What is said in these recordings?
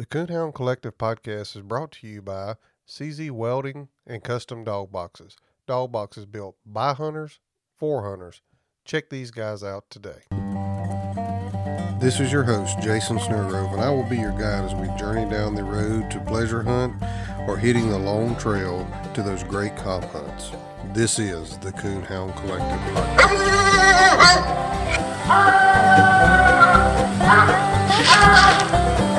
The Coonhound Collective podcast is brought to you by CZ Welding and Custom Dog Boxes. Dog boxes built by hunters for hunters. Check these guys out today. This is your host, Jason Snellgrove, and I will be your guide as we journey down the road to pleasure hunt or hitting the long trail to those great comp hunts. This is the Coonhound Collective podcast.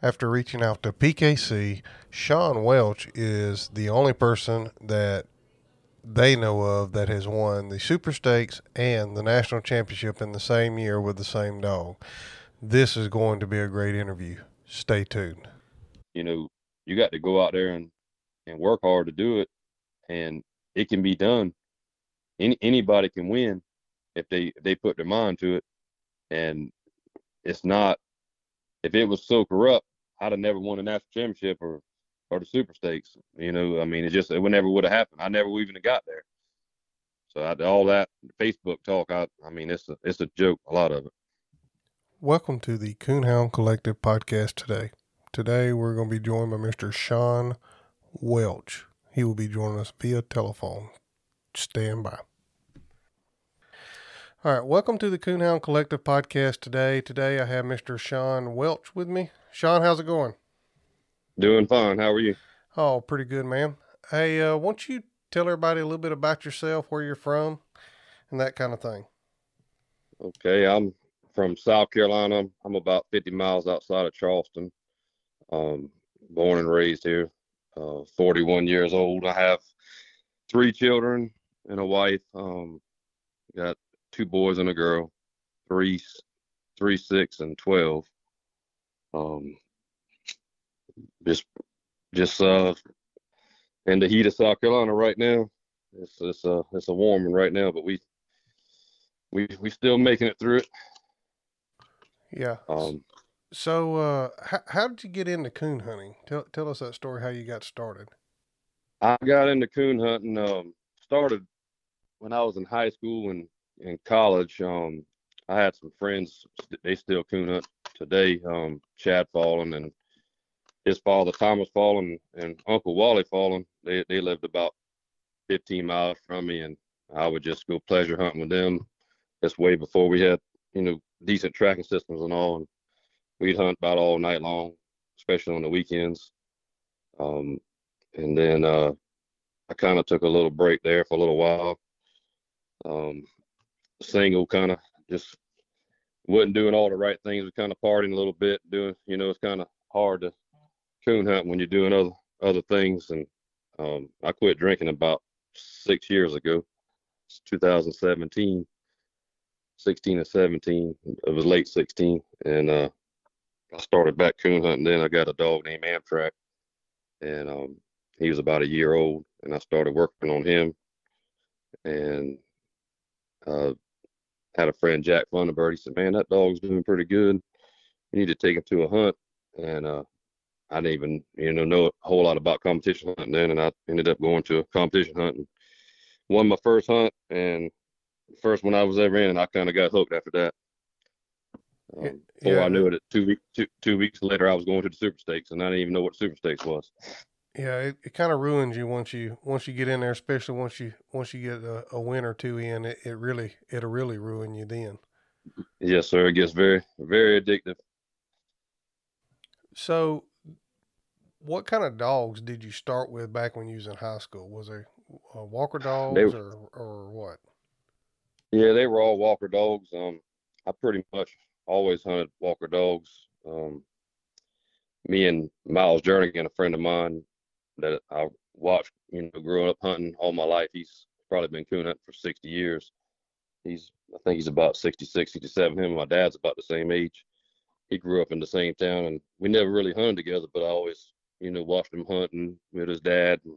After reaching out to PKC, Shaun Welch is the only person that they know of that has won the Super Stakes and the National Championship in the same year with the same dog. This is going to be a great interview. Stay tuned. You know, you got to go out there and, and work hard to do it, and it can be done. Any anybody can win if they if they put their mind to it, and it's not. If it was so corrupt, I'd have never won a national championship or or the super stakes. You know, I mean, it just it would never would have happened. I never even got there. So I, all that Facebook talk, I I mean, it's a it's a joke. A lot of it. Welcome to the Coonhound Collective podcast today. Today we're going to be joined by Mr. Shaun Welch. He will be joining us via telephone. Stand by. All right, welcome to the Coonhound Collective podcast today. Today I have Mr. Shaun Welch with me. Shaun, how's it going? Doing fine. How are you? Oh, pretty good, man. Hey, uh, why don't you tell everybody a little bit about yourself, where you're from, and that kind of thing? Okay, I'm from South Carolina. I'm about 50 miles outside of Charleston. Um, born and raised here. Uh, 41 years old. I have three children and a wife. Um, got two boys and a girl. Three, three, six, and 12. Um, just, just uh, in the heat of South Carolina right now. It's it's a it's a warm one right now, but we we we still making it through it. Yeah. Um, So, uh, how, how did you get into coon hunting? Tell tell us that story. How you got started? I got into coon hunting. Um, started when I was in high school and in college. Um, I had some friends. They still coon hunt today. Um, Chad Fallen and his father Thomas Fallen and Uncle Wally Fallen. They they lived about 15 miles from me, and I would just go pleasure hunting with them. That's way before we had you know decent tracking systems and all. And we'd hunt about all night long, especially on the weekends. Um, and then uh, I kind of took a little break there for a little while. Um, single kind of just wasn't doing all the right things. We kind of partying a little bit, doing you know it's kind of hard to coon hunt when you're doing other other things. And um, I quit drinking about six years ago. It's 2017, 16 and 17. It was late 16, and uh, I started back coon hunting. Then I got a dog named Amtrak, and um, he was about a year old, and I started working on him. And uh, had a friend Jack Funderburg. He said, "Man, that dog's doing pretty good. You need to take him to a hunt." And uh, I didn't even you know know a whole lot about competition hunting then, and I ended up going to a competition hunt and won my first hunt and first one I was ever in, and I kind of got hooked after that. Um, before yeah. I knew it, two weeks two, two weeks later, I was going to the Super Stakes, and I didn't even know what Super Stakes was. Yeah, it, it kind of ruins you once you once you get in there, especially once you once you get a, a win or two in. It, it really it'll really ruin you then. Yes, sir. It gets very very addictive. So, what kind of dogs did you start with back when you was in high school? Was they uh, Walker dogs They- or or what? Yeah, they were all Walker dogs. Um, I pretty much always hunted Walker dogs. Um, me and Miles Jernigan, a friend of mine that I watched, you know, growing up hunting all my life. He's probably been coon hunting for 60 years. He's, I think he's about 66, 67. Him and my dad's about the same age. He grew up in the same town, and we never really hunted together, but I always, you know, watched him hunting with his dad. And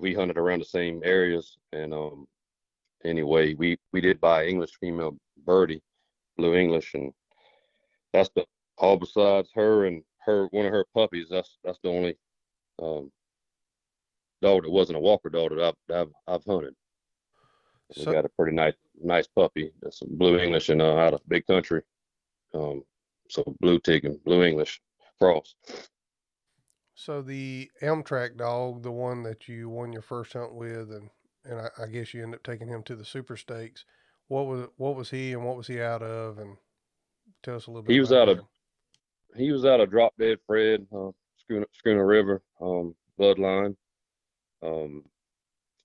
we hunted around the same areas, and um, anyway, we we did buy English female birdie, blue English, and that's the all besides her and her one of her puppies. That's that's the only um, dog that wasn't a Walker dog that I've I've, I've hunted. So, we got a pretty nice nice puppy. That's some blue English and uh, out of big country. Um, so blue tick and blue English cross. So the Amtrak dog, the one that you won your first hunt with, and and I, I guess you ended up taking him to the Super Stakes. What was what was he and what was he out of? And tell us a little bit. He was out him. of he was out of Drop Dead Fred, uh, Schooner, Schooner River um, bloodline. Um,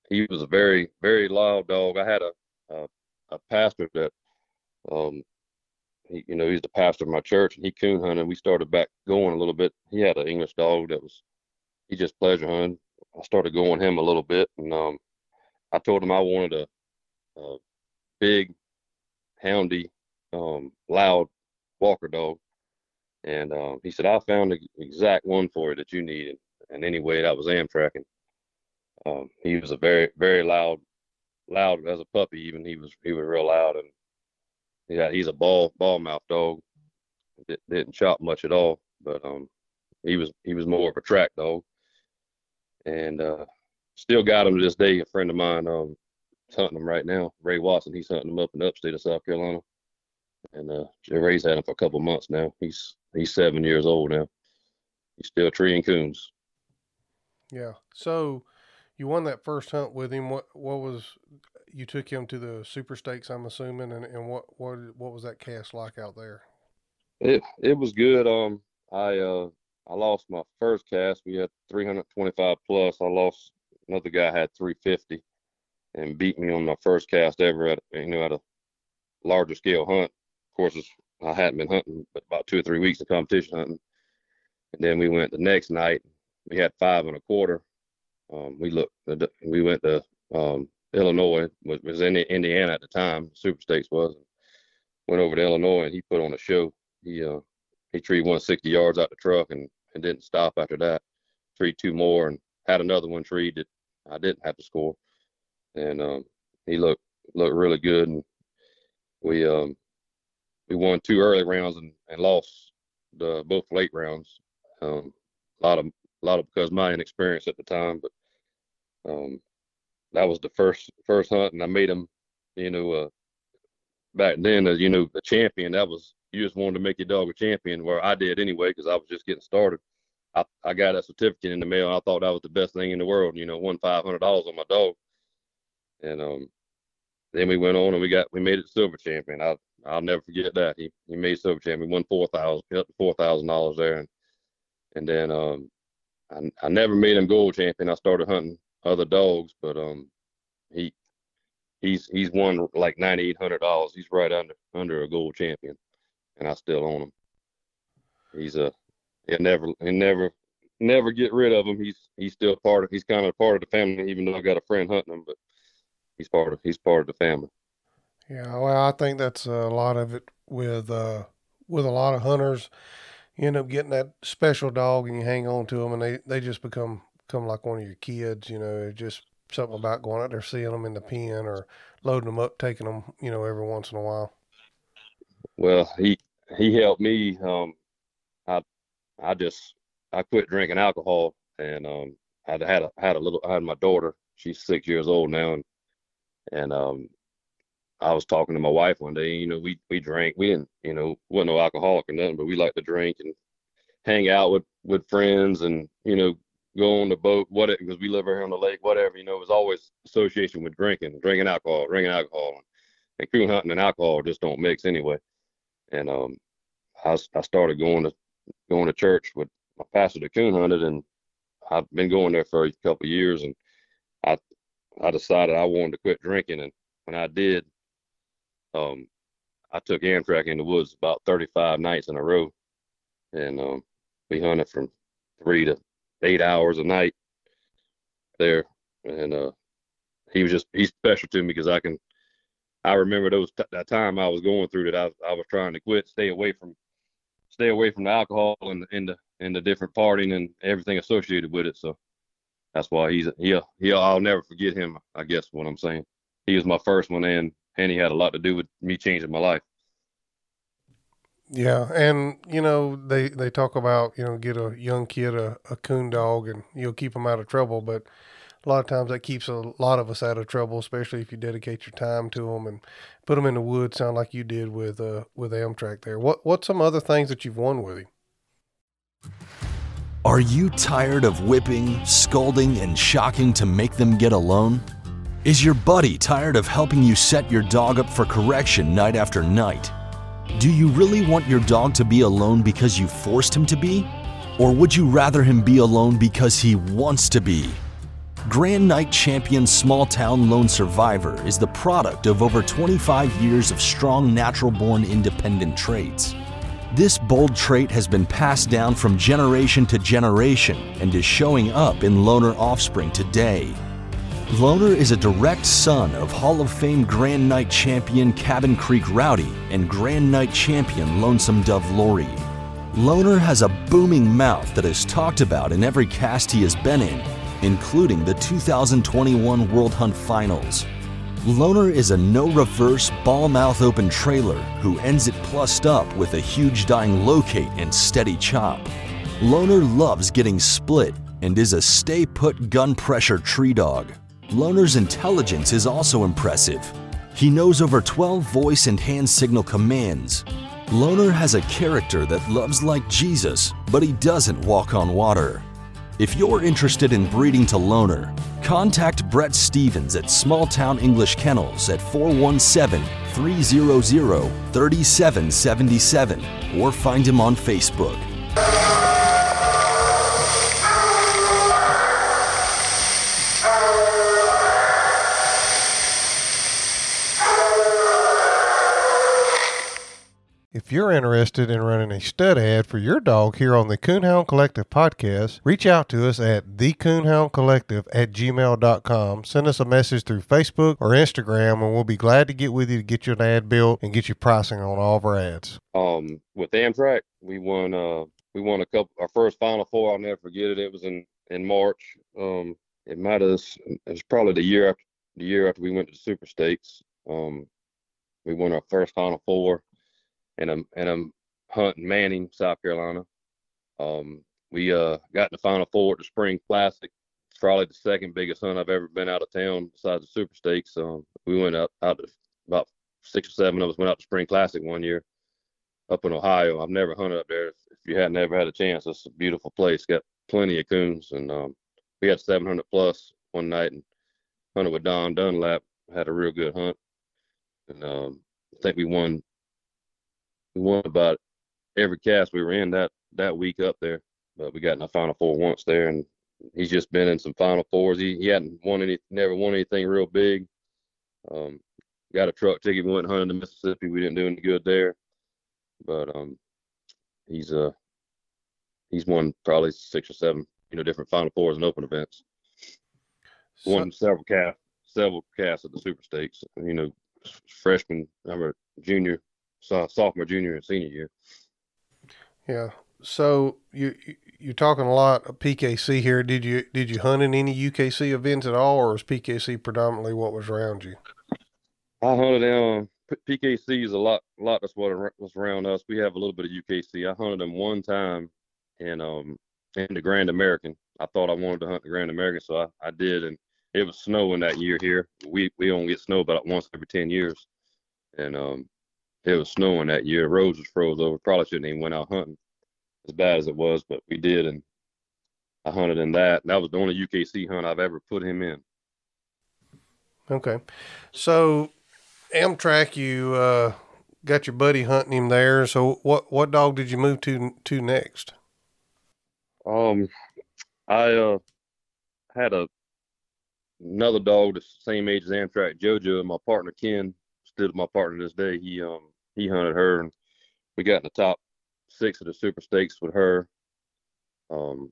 he was a very very loud dog. I had a a, a pastor that um, he, you know, he's the pastor of my church, and he coon hunted. We started back going a little bit. He had an English dog that was, he just pleasure hunted. I started going him a little bit, and um, I told him I wanted a, a big, houndy, um, loud walker dog, and um, he said I found the exact one for you that you needed. And anyway, that was Amtrak, and um, he was a very, very loud, loud as a puppy. Even he was, he was real loud, and yeah, he's a ball ball mouth dog. Didn't chop much at all, but um, he was he was more of a track dog, and uh, still got him to this day. A friend of mine um, hunting him right now. Ray Watson, he's hunting him up in upstate of South Carolina, and uh, Ray's had him for a couple months now. He's he's seven years old now. He's still treeing coons. Yeah. So you won that first hunt with him. What what was you took him to the super stakes, I'm assuming, and, and what what what was that cast like out there? It it was good. Um, I uh I lost my first cast. We had 325 plus. I lost another guy had 350, and beat me on my first cast ever at you know at a larger scale hunt. Of course, I hadn't been hunting but about two or three weeks of competition hunting, and then we went the next night. We had five and a quarter. Um, we looked. We went to um, Illinois was, was in Indiana at the time. Super Stakes was. Went over to Illinois and he put on a show. He uh he treed 160 yards out the truck and, and didn't stop after that. Treed two more and had another one treed that I didn't have to score. And um, he looked looked really good and we um we won two early rounds and, and lost the both late rounds. Um, a lot of a lot of because my inexperience at the time, but um, that was the first first hunt, and I made him, you know, uh, back then as you know, a champion. That was you just wanted to make your dog a champion, where I did anyway, because I was just getting started. I, I got a certificate in the mail. I thought that was the best thing in the world. You know, won five hundred dollars on my dog, and um, then we went on and we got we made it silver champion. I I'll never forget that. He he made silver champion, won four thousand, to four thousand dollars there, and and then um, I I never made him gold champion. I started hunting other dogs, but um, he he's he's won like ninety eight hundred dollars. He's right under under a gold champion, and I still own him. He's a he never he never never get rid of him. He's he's still part of he's kind of part of the family, even though I got a friend hunting him, but he's part of he's part of the family. Yeah, well, I think that's a lot of it with uh with a lot of hunters. You end up getting that special dog, and you hang on to them, and they they just become come like one of your kids. You know, just something about going out there, seeing them in the pen, or loading them up, taking them, you know, every once in a while. Well, he he helped me. Um, I I just I quit drinking alcohol, and um, I had a had a little. I had my daughter. She's six years old now, and and um, I was talking to my wife one day. You know, we we drank. We didn't, you know, wasn't no alcoholic or nothing, but we liked to drink and hang out with with friends, and you know, go on the boat, what it because we live here on the lake, whatever, you know, it was always association with drinking, drinking alcohol, drinking alcohol. And coon hunting and alcohol just don't mix anyway. And um I, I started going to going to church with my pastor that coon hunted and I've been going there for a couple years and I I decided I wanted to quit drinking and when I did, um I took Amtrak in the woods about 35 nights in a row, and um, we hunted from three to eight hours a night there, and uh, he was just he's special to me because I can I remember those that time I was going through that I I was trying to quit, stay away from stay away from the alcohol and and the and the different partying and everything associated with it. So that's why he's he he I'll never forget him. I guess what I'm saying. He was my first one, and and he had a lot to do with me changing my life. Yeah, and you know they they talk about you know get a young kid a, a coon dog and you'll keep them out of trouble, but a lot of times that keeps a lot of us out of trouble, especially if you dedicate your time to them and put them in the woods. Sound like you did with uh with Amtrak there. What what's some other things that you've won with him? Are you tired of whipping, scolding, and shocking to make them get alone? Is your buddy tired of helping you set your dog up for correction night after night? Do you really want your dog to be alone because you forced him to be? Or would you rather him be alone because he wants to be? Grand Night Champion Small Town Lone Survivor is the product of over 25 years of strong natural born independent traits. This bold trait has been passed down from generation to generation and is showing up in loner offspring today. Loner is a direct son of Hall of Fame Grand Night champion Cabin Creek Rowdy and Grand Night champion Lonesome Dove Lori. Loner has a booming mouth that is talked about in every cast he has been in, including the 2021 World Hunt Finals. Loner is a no reverse ball mouth open trailer who ends it plussed up with a huge dying locate and steady chop. Loner loves getting split and is a stay put gun pressure tree dog. Loner's intelligence is also impressive. He knows over 12 voice and hand signal commands. Loner has a character that loves like Jesus, but he doesn't walk on water. If you're interested in breeding to Loner, contact Brett Stevens at Small Town English Kennels at 417 300 3777 or find him on Facebook. If you're interested in running a stud ad for your dog here on the Coonhound Collective podcast, reach out to us at thecoonhoundcollective at gmail.com. Send us a message through Facebook or Instagram, and we'll be glad to get with you to get you an ad built and get you pricing on all of our ads. Um, with Amtrak, we won. Uh, we won a couple. Our first Final Four. I'll never forget it. It was in in March. Um, it might have. It was probably the year after the year after we went to the Super Stakes. Um, we won our first Final Four and I'm and I'm hunting Manning, South Carolina. Um, we uh, got in the final four at the Spring Classic. It's probably the second biggest hunt I've ever been out of town besides the Super Stakes. Um, we went out out to about six or seven of us went out to Spring Classic one year up in Ohio. I've never hunted up there. If you hadn't ever had a chance, it's a beautiful place. Got plenty of coons, and um, we had 700 plus one night and hunted with Don Dunlap. Had a real good hunt, and um, I think we won we won about every cast we were in that that week up there. But we got in the final four once there, and he's just been in some final fours. He he hadn't won any, never won anything real big. Um, got a truck ticket. We went hunting to Mississippi. We didn't do any good there, but um, he's uh he's won probably six or seven, you know, different final fours and open events. So, won several casts, several casts at the Super Stakes. You know, freshman, I'm a junior so, sophomore, junior, and senior year. Yeah. So you you're talking a lot of PKC here. Did you did you hunt in any UKC events at all, or was PKC predominantly what was around you? I hunted in PKC is a lot lot that's what was around us. We have a little bit of UKC. I hunted them one time and um in the Grand American. I thought I wanted to hunt the Grand American, so I, I did, and it was snowing that year here. We we only get snow about once every ten years, and um it was snowing that year. Roads was froze over. Probably shouldn't even went out hunting as bad as it was, but we did, and I hunted in that. That was the only UKC hunt I've ever put him in. Okay, so Amtrak, you uh, got your buddy hunting him there. So what what dog did you move to to next? Um, I uh had a another dog the same age as Amtrak, JoJo, and my partner Ken, still my partner this day. He um he hunted her, and we got in the top six of the Super Stakes with her. Um,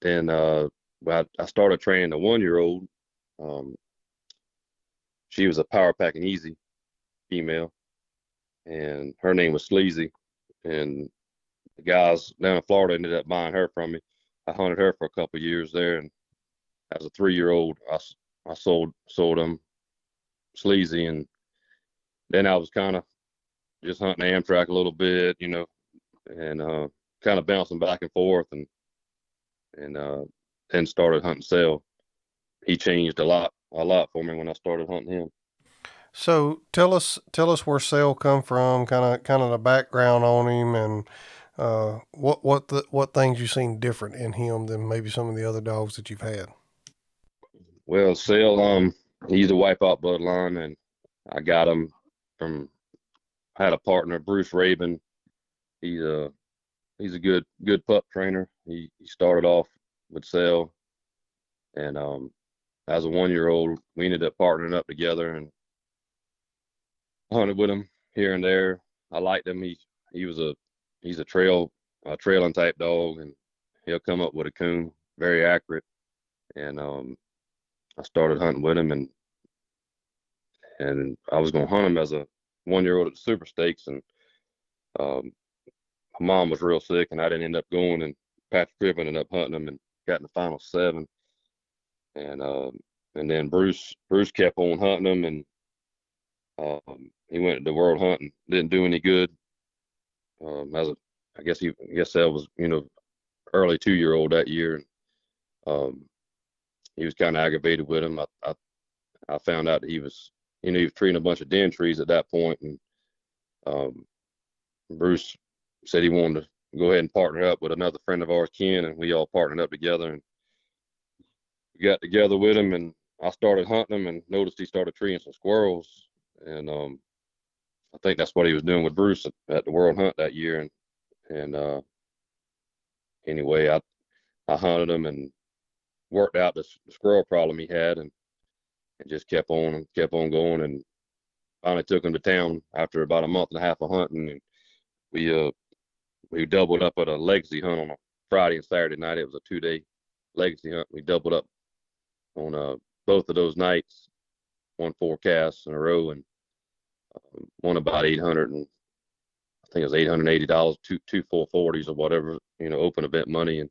then uh, I, I started training a one-year-old. Um, she was a power packing easy female, and her name was Sleazy. And the guys down in Florida ended up buying her from me. I hunted her for a couple years there, and as a three-year-old, I, I sold sold them Sleazy, and then I was kind of just hunting Amtrak a little bit, you know, and uh, kind of bouncing back and forth, and and uh, then started hunting sale. he changed a lot, a lot for me when I started hunting him. So tell us, tell us where Sale come from, kind of, kind of the background on him, and uh, what what the what things you've seen different in him than maybe some of the other dogs that you've had. Well, Sale, um, he's a wipeout bloodline, and I got him from. I had a partner, Bruce Raven. He's a he's a good good pup trainer. He he started off with Sale, and um, as a one year old, we ended up partnering up together and hunted with him here and there. I liked him. He he was a he's a trail a trailing type dog, and he'll come up with a coon, very accurate. And um, I started hunting with him, and and I was gonna hunt him as a one year old at the Super Stakes, and um, my mom was real sick, and I didn't end up going. And Patrick Cribb ended up hunting him and got in the final seven. And um, and then Bruce Bruce kept on hunting him, and um, he went to world hunting, didn't do any good. Um, as a, I guess he, I guess that was, you know, early two year old that year. And, um, he was kind of aggravated with him. I, I, I found out that he was, you know, he was treating a bunch of den trees at that point, and um, Bruce said he wanted to go ahead and partner up with another friend of ours, Ken, and we all partnered up together and we got together with him, and I started hunting him and noticed he started treeing some squirrels, and um, I think that's what he was doing with Bruce at, at the World Hunt that year, and and uh, anyway, I I hunted him and worked out the, the squirrel problem he had, and and just kept on kept on going, and finally took him to town after about a month and a half of hunting, and we uh we doubled up at a legacy hunt on a Friday and Saturday night. It was a two day legacy hunt. We doubled up on uh both of those nights, one four casts in a row, and um, won about 800 and I think it was 880 dollars, two two 440s or whatever, you know, open event money, and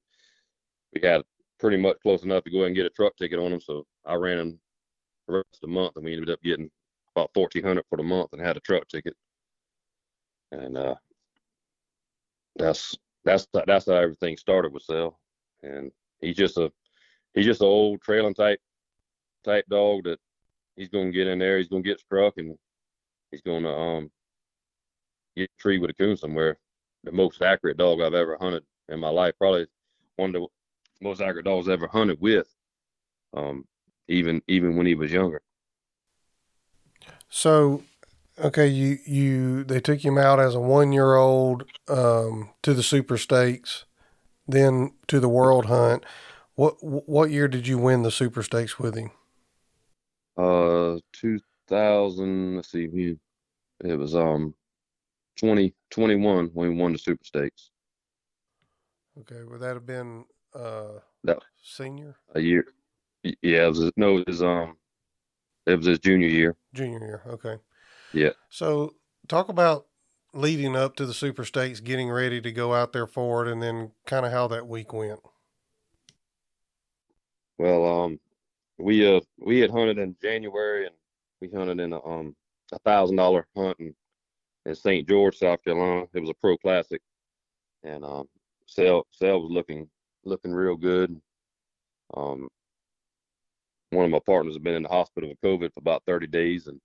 we had pretty much close enough to go ahead and get a truck ticket on them. So I ran them the rest of the month, and we ended up getting about 1400 for the month and had a truck ticket. And uh, that's that's that's how everything started with Sale, and he's just a he's just an old trailing type type dog that he's gonna get in there, he's gonna get struck, and he's gonna um get a tree with a coon somewhere. The most accurate dog I've ever hunted in my life, probably one of the most accurate dogs I've ever hunted with. Um, even even when he was younger. So, okay, you you they took him out as a one year old um, to the Super Stakes, then to the World Hunt. What what year did you win the Super Stakes with him? Uh, 2000. Let's see, it was um 2021 when we won the Super Stakes. Okay, would that have been uh that senior? A year. Yeah, it was no, it was um, it was his junior year. Junior year, okay. Yeah. So talk about leading up to the Super Stakes, getting ready to go out there for it, and then kind of how that week went. Well, um, we uh we had hunted in January and we hunted in a um a thousand dollar hunt in, in St. George, South Carolina. It was a pro classic, and um, Sale Sale was looking looking real good. Um, one of my partners had been in the hospital with COVID for about 30 days, and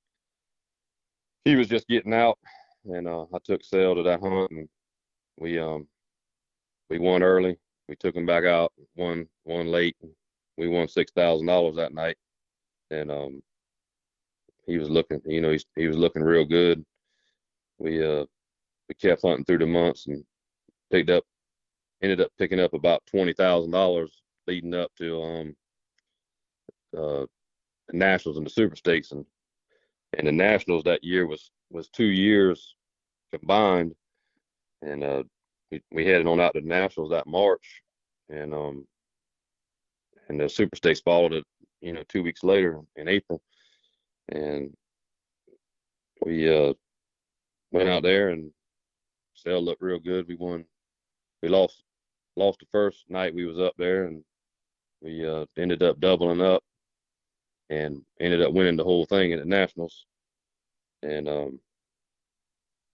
he was just getting out. And uh, I took Sale to that hunt, and we um we won early. We took him back out, won won late. We won six thousand dollars that night, and um he was looking, you know, he's, he was looking real good. We uh we kept hunting through the months and picked up, ended up picking up about twenty thousand dollars leading up to um uh, nationals and the super stakes and and the nationals that year was was two years combined and uh we, we headed on out to nationals that march and um and the super stakes followed it you know two weeks later in april and we uh went out there and Sale looked real good. We won we lost lost the first night we was up there and we uh ended up doubling up and ended up winning the whole thing in the nationals. And um,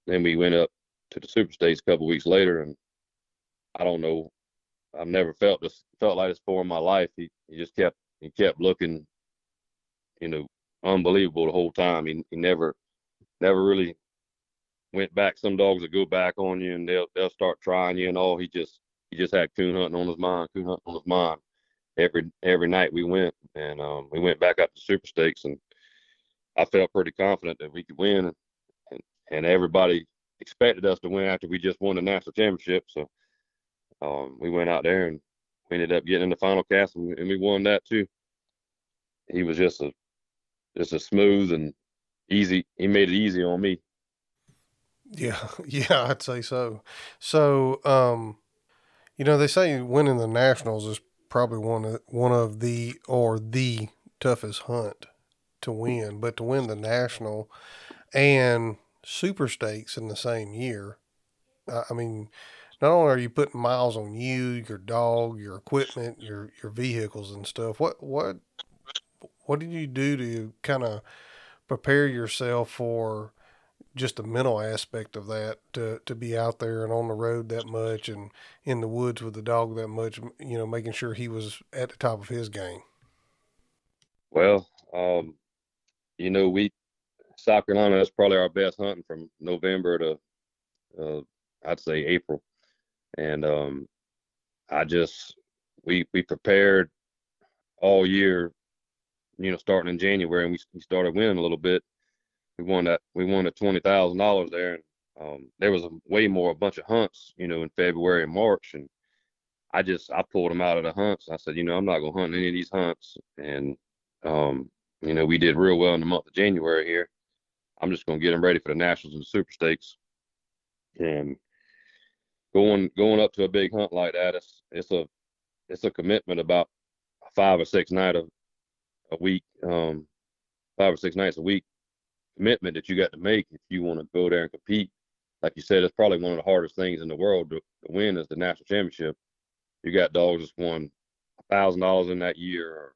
then we went up to the super stakes a couple weeks later, and I don't know, I've never felt this felt like this before in my life. He he just kept he kept looking, you know, unbelievable the whole time. He, he never, never really went back. Some dogs will go back on you and they'll they'll start trying you and all. He just he just had coon hunting on his mind, coon hunting on his mind. Every every night we went and um, we went back up to Super Stakes and I felt pretty confident that we could win and and everybody expected us to win after we just won the national championship. So um, we went out there and we ended up getting in the final cast and, and we won that too. He was just a just a smooth and easy. He made it easy on me. Yeah, yeah, I'd say so. So, um, you know, they say winning the nationals is probably one of one of the or the toughest hunt to win, but to win the national and super stakes in the same year, I mean, not only are you putting miles on you, your dog, your equipment, your your vehicles and stuff. What what what did you do to kind of prepare yourself for just the mental aspect of that to to be out there and on the road that much and in the woods with the dog that much you know making sure he was at the top of his game. Well um you know we south carolina is probably our best hunting from november to uh, i'd say april. And um i just we we prepared all year you know starting in january and we, we started winning a little bit we won that we won the twenty thousand dollars there, and um, there was a, way more a bunch of hunts, you know, in February and March, and I just I pulled them out of the hunts. I said, you know, I'm not gonna hunt any of these hunts, and um, you know, we did real well in the month of January here. I'm just gonna get them ready for the nationals and the super stakes, and going going up to a big hunt like that, it's it's a it's a commitment about five or six night a, a week, um, five or six nights a week commitment that you got to make if you want to go there and compete. Like you said, it's probably one of the hardest things in the world to, to win is the national championship. You got dogs that's won thousand dollars in that year, or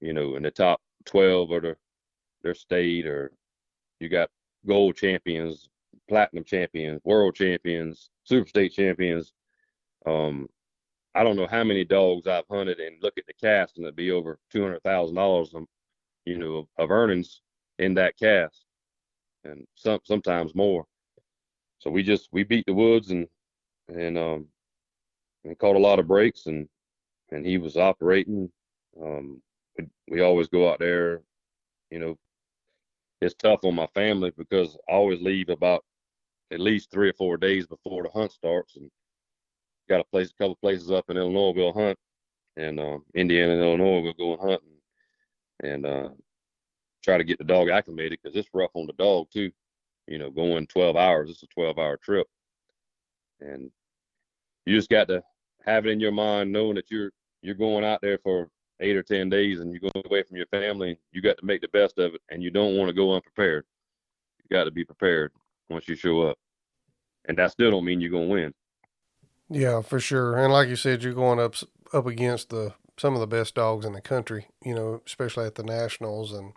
you know, in the top twelve of their their state, or you got gold champions, platinum champions, world champions, super state champions. Um, I don't know how many dogs I've hunted and look at the cast and it'd be over two hundred thousand dollars, you know, of, of earnings in that cast and some sometimes more. So we just we beat the woods and and um and caught a lot of breaks and and he was operating. Um, we, we always go out there, you know. It's tough on my family because I always leave about at least three or four days before the hunt starts, and got a place, a couple places up in Illinois we'll hunt, and uh, Indiana and Illinois we'll go and hunt, and, and uh, try to get the dog acclimated because it's rough on the dog too. You know, going 12 hours, it's a 12 hour trip. And you just got to have it in your mind knowing that you're you're going out there for eight or ten days and you're going away from your family. You got to make the best of it, and you don't want to go unprepared. You got to be prepared once you show up, and that still don't mean you're going to win. Yeah, for sure. And like you said, you're going up up against the some of the best dogs in the country. You know, especially at the nationals, and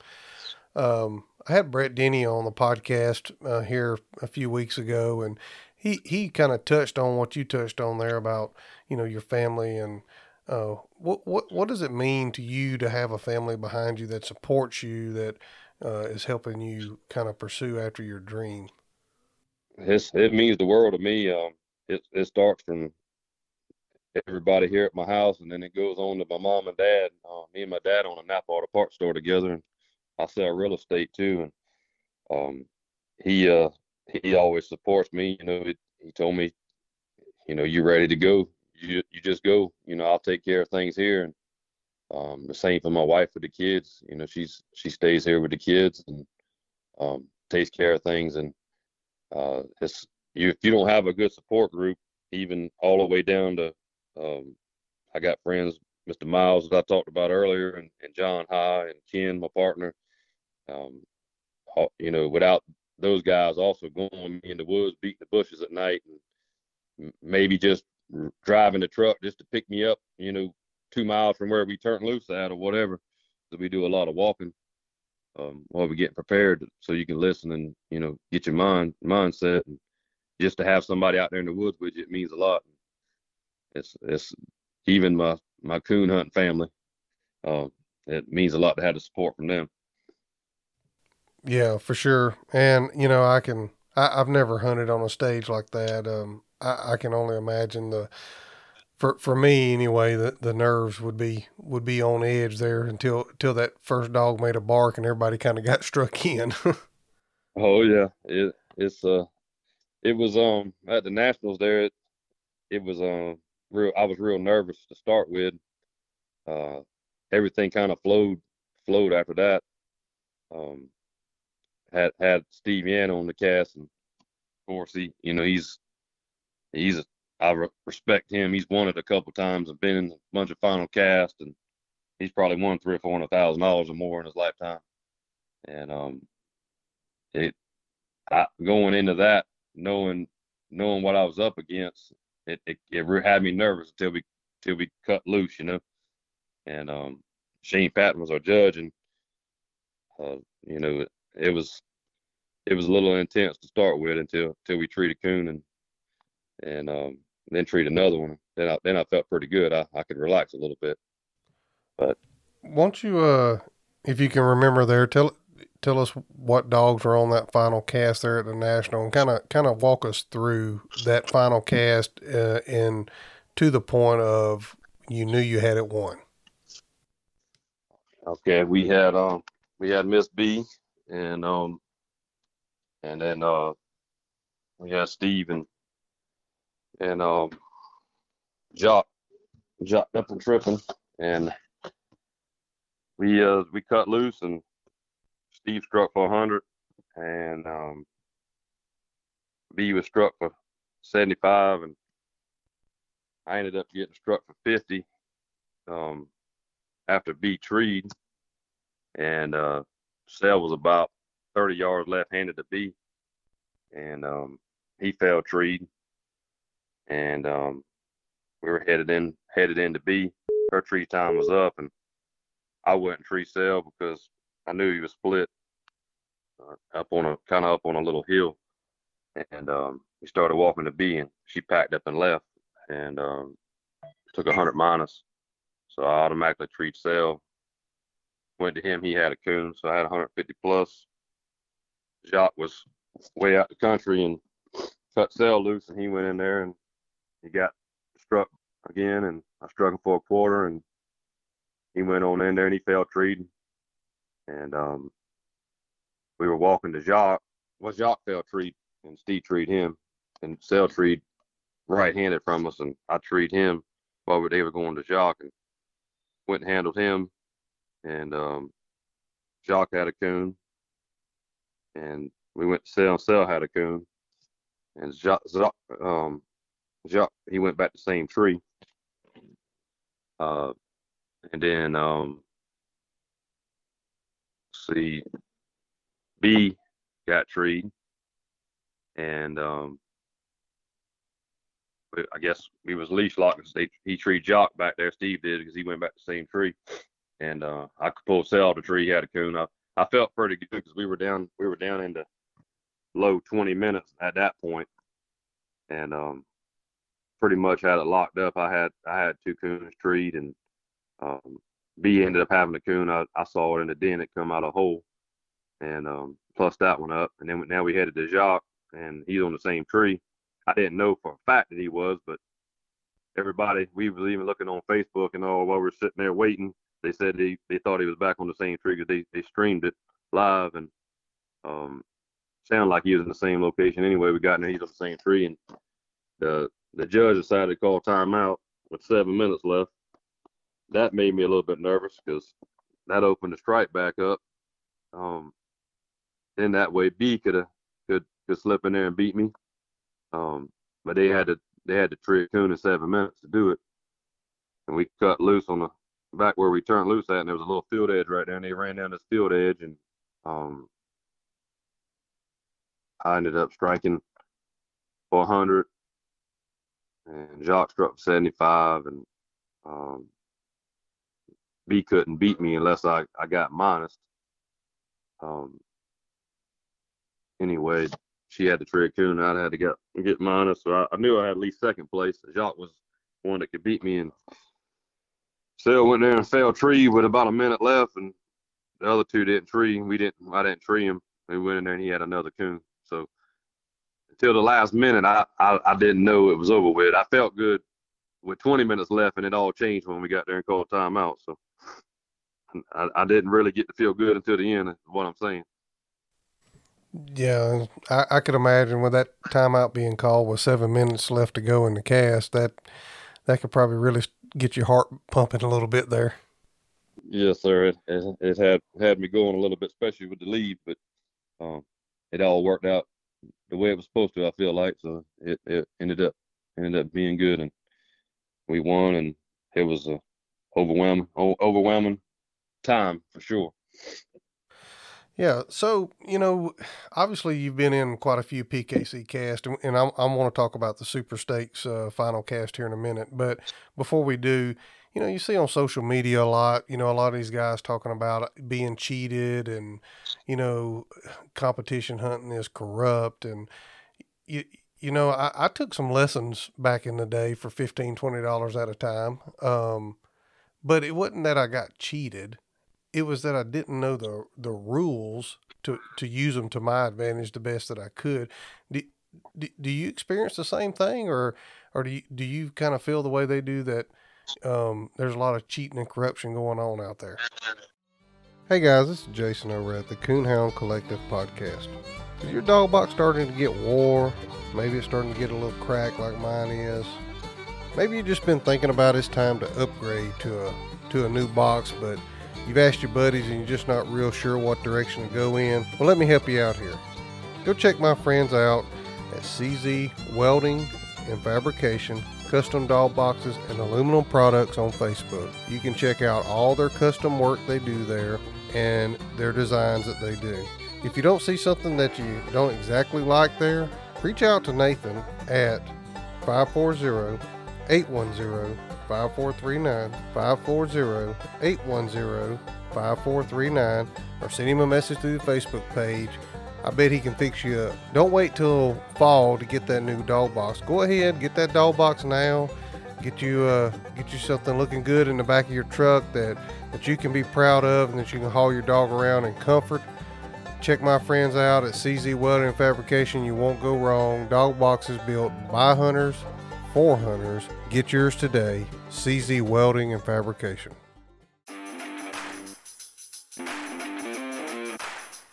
um, I had Brett Denny on the podcast uh, here a few weeks ago, and he he kind of touched on what you touched on there about you know your family and uh, what what what does it mean to you to have a family behind you that supports you that uh, is helping you kind of pursue after your dream? It's, it means the world to me. Um, it it starts from everybody here at my house, and then it goes on to my mom and dad. Uh, me and my dad own a Napa Auto Parts store together, and I sell real estate too, and um, he uh, he always supports me. You know, he told me, you know, you're ready to go? You you just go. You know, I'll take care of things here, and um, the same for my wife with the kids. You know, she's she stays here with the kids and um, takes care of things, and uh, it's you if you don't have a good support group, even all the way down to um, I got friends, Mr. Miles that I talked about earlier, and, and John High and Ken, my partner. Um, you know, without those guys also going in the woods, beating the bushes at night, and maybe just driving the truck just to pick me up, you know, two miles from where we turn loose at or whatever. So we do a lot of walking um, while we're getting prepared, so you can listen and you know get your mind mindset. And just to have somebody out there in the woods with you, it means a lot. It's it's even my my coon hunting family. Uh, it means a lot to have the support from them. Yeah, for sure. And you know, I can. I, have never hunted on a stage like that. Um, I, I can only imagine the. For for me anyway, the the nerves would be would be on edge there until until that first dog made a bark and everybody kind of got struck in. oh yeah, it it's uh, it was um at the nationals there. It, it was um real. I was real nervous to start with. Uh, everything kind of flowed flowed after that. Um, had had Steve Yan on the cast, and of course he, you know, he's he's a, I re- respect him. He's won it a couple times and been in a bunch of final cast, and he's probably won three or four hundred thousand dollars or more in his lifetime. And um, it I, going into that, knowing knowing what I was up against, it it, it had me nervous until we until we cut loose, you know. And um, Shane Patton was our judge, and uh, you know, it was it was a little intense to start with until until we treated coon and and um, then treat another one. Then I then I felt pretty good. I, I could relax a little bit. But won't you uh if you can remember there tell tell us what dogs were on that final cast there at the national and kind of kind of walk us through that final cast uh, and to the point of you knew you had it won. Okay, we had um we had Miss B and um and then uh we had Steve and and um Jock Jock up and tripping. And we uh we cut loose and Steve struck for hundred and um B was struck for seventy five and I ended up getting struck for fifty um after B treed. And uh Sell was about 30 yards left-handed to B, and um, he fell treed, and um, we were headed in headed into B. Her tree time was up, and I wouldn't tree Sell because I knew he was split uh, up on a kind of up on a little hill, and um, we started walking to B, and she packed up and left, and um, took a hundred minus, so I automatically treat Sell Went to him, he had a coon, so I had 150 plus. Jacques was way out the country and cut Sell loose, and he went in there and he got struck again, and I struck him for a quarter, and he went on in there and he fell treed, and um, we were walking to Jacques. Well, Jacques fell treed, and Steve treed him, and Sell treed right-handed from us, and I treed him while they were going to Jacques, and went and handled him, and um, had a coon, and we went to sell and sell had a coon, and Jacques, um, he went back to the same tree, uh, and then um, see, B got treed, and um, I guess we was leash locking. He treed Jock back there. Steve did because he went back to the same tree and uh, I could pull Sal the tree. Had a coon. I, I felt pretty good because we were down we were down into low 20 minutes at that point, and um, pretty much had it locked up. I had I had two coons treed, and um, B ended up having a coon. I, I saw it in the den. It come out of a hole, and um, plus that one up. And then now we headed to Jacques, and he's on the same tree. I didn't know for a fact that he was, but everybody we was even looking on Facebook and all while we are sitting there waiting they said they, they thought he was back on the same trigger. they, they streamed it live and um sounded like he was in the same location anyway. We got in there, he's on the same tree and the the judge decided to call timeout with seven minutes left. That made me a little bit nervous because that opened the strike back up. Um, then that way B could have could could slip in there and beat me. Um, but they had to they had to trick Coon in seven minutes to do it, and we cut loose on the back where we turned loose at, and there was a little field edge right there, and they ran down this field edge, and um, I ended up striking for 100, and Jacques struck 75, and um, B couldn't beat me unless I, I got minus. Um, anyway, she had to trade coon, I had to get get minus, so I, I knew I had at least second place. Jacques was one that could beat me, and Sale went there and fell tree with about a minute left, and the other two didn't tree. We didn't. I didn't tree him. We went in there and he had another coon. So until the last minute, I, I I didn't know it was over with. I felt good with 20 minutes left, and it all changed when we got there and called timeout. So I, I didn't really get to feel good until the end. Is what I'm saying. Yeah, I, I could imagine with that timeout being called with seven minutes left to go in the cast, that that could probably really get your heart pumping a little bit there. Yes, sir. It, it, it had had me going a little bit, especially with the lead, but um, it all worked out the way it was supposed to. I feel like so it, it ended up ended up being good, and we won, and it was a overwhelming overwhelming time for sure. Yeah. So, you know, obviously you've been in quite a few PKC casts, and, and I, I want to talk about the Super Stakes uh, final cast here in a minute. But before we do, you know, you see on social media a lot, you know, a lot of these guys talking about being cheated and, you know, competition hunting is corrupt. And, you, you know, I, I took some lessons back in the day for $15, $20 at a time. Um, but it wasn't that I got cheated it was that I didn't know the the rules to to use them to my advantage the best that I could. Do, do, do you experience the same thing, or or do you, do you kind of feel the way they do that? Um, there's a lot of cheating and corruption going on out there. Hey guys, this is Jason over at the Coonhound Collective podcast. Is your dog box starting to get wore? Maybe it's starting to get a little cracked like mine is. Maybe you've just been thinking about it's time to upgrade to a to a new box, but You've asked your buddies and you're just not real sure what direction to go in. Well, let me help you out here. Go check my friends out at CZ Welding and Fabrication, Custom Dog Boxes, and Aluminum Products on Facebook. You can check out all their custom work they do there and their designs that they do. If you don't see something that you don't exactly like there, reach out to Nathan at 540 810 5439 540 810 5439 or send him a message through the Facebook page. I bet he can fix you up. Don't wait till fall to get that new dog box. Go ahead, get that dog box now. Get you uh, get you something looking good in the back of your truck that that you can be proud of and that you can haul your dog around in comfort. Check my friends out at CZ Welding and Fabrication. You won't go wrong. Dog boxes built by hunters for hunters. Get yours today. CZ Welding and Fabrication.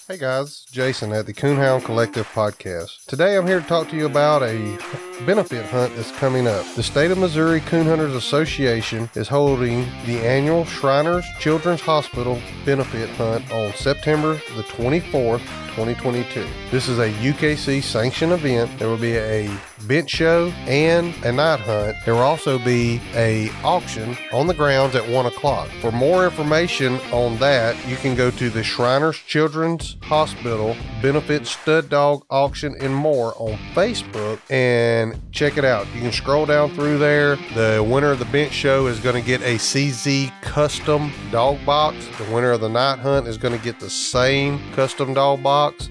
Hey guys, Jason at the Coonhound Collective Podcast. Today I'm here to talk to you about a benefit hunt that's coming up. The State of Missouri Coon Hunters Association is holding the annual Shriners Children's Hospital benefit hunt on September the 24th 2022. This is a UKC sanctioned event. There will be a bench show and a night hunt. There will also be a auction on the grounds at one o'clock. For more information on that, you can go to the Shriners Children's Hospital Benefit Stud Dog Auction and more on Facebook and check it out. You can scroll down through there. The winner of the bench show is going to get a CZ custom dog box. The winner of the night hunt is going to get the same custom dog box box.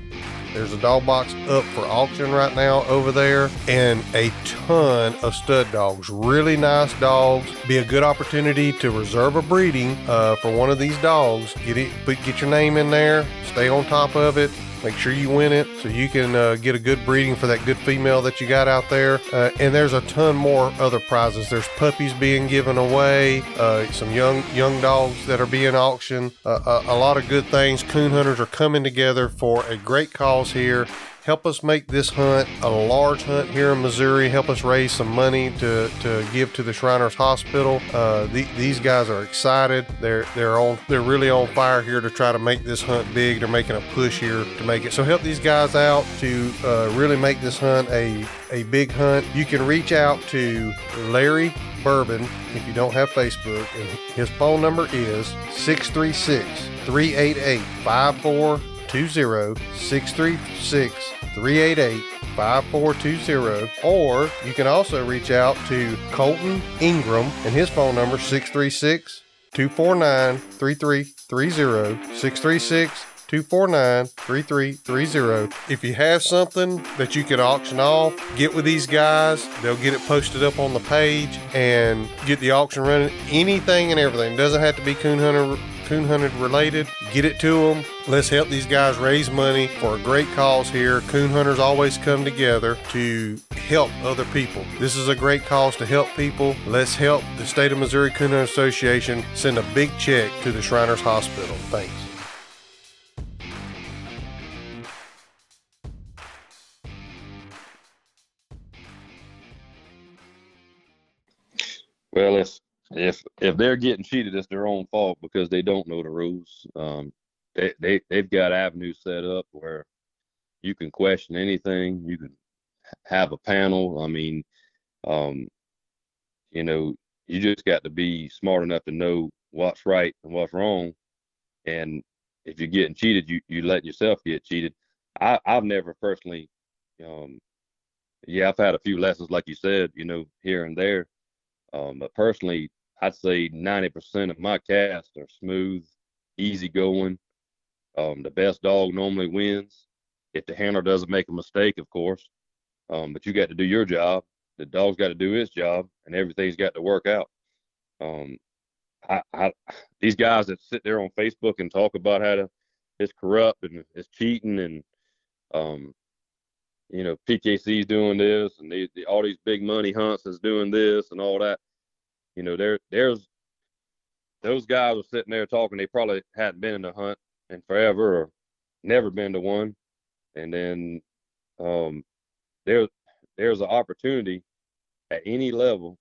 There's a dog box up for auction right now over there, and a ton of stud dogs. Really nice dogs. Be a good opportunity to reserve a breeding uh, for one of these dogs. Get it, put, get your name in there. Stay on top of it. Make sure you win it so you can uh, get a good breeding for that good female that you got out there. Uh, and there's a ton more other prizes. There's puppies being given away, uh, some young young dogs that are being auctioned. Uh, uh, a lot of good things. Coon hunters are coming together for a great cause here help us make this hunt a large hunt here in Missouri. Help us raise some money to, to give to the Shriners Hospital. Uh, the, these guys are excited. They're they're on they're really on fire here to try to make this hunt big. They're making a push here to make it. So help these guys out to uh, really make this hunt a a big hunt. You can reach out to Larry Bourbon if you don't have Facebook, and his phone number is 636 388 5420 636 388 5420. Or you can also reach out to Colton Ingram and his phone number 636 249 3330 636 249 3330. If you have something that you can auction off, get with these guys. They'll get it posted up on the page and get the auction running. Anything and everything. It doesn't have to be coon hunter coon hunted related. Get it to them. Let's help these guys raise money for a great cause here. Coon hunters always come together to help other people. This is a great cause to help people. Let's help the State of Missouri Coon Hunter Association send a big check to the Shriners Hospital. Thanks. Well, if if if they're getting cheated, it's their own fault because they don't know the rules. Um, they they they've got avenues set up where you can question anything. You can have a panel. I mean, um, you know, you just got to be smart enough to know what's right and what's wrong. And if you're getting cheated, you you let yourself get cheated. I I've never personally, um, yeah, I've had a few lessons like you said, you know, here and there. Um, but personally, I'd say 90% of my casts are smooth, easy going. Um, the best dog normally wins. If the handler doesn't make a mistake, of course. Um, but you got to do your job. The dog's got to do his job, and everything's got to work out. Um, I, I, these guys that sit there on Facebook and talk about how to, it's corrupt and it's cheating and, um, you know, PKC's doing this and they, all these big money hunts is doing this and all that. You know, there there's those guys are sitting there talking. They probably hadn't been in a hunt in forever or never been to one. And then um, there there's an opportunity at any level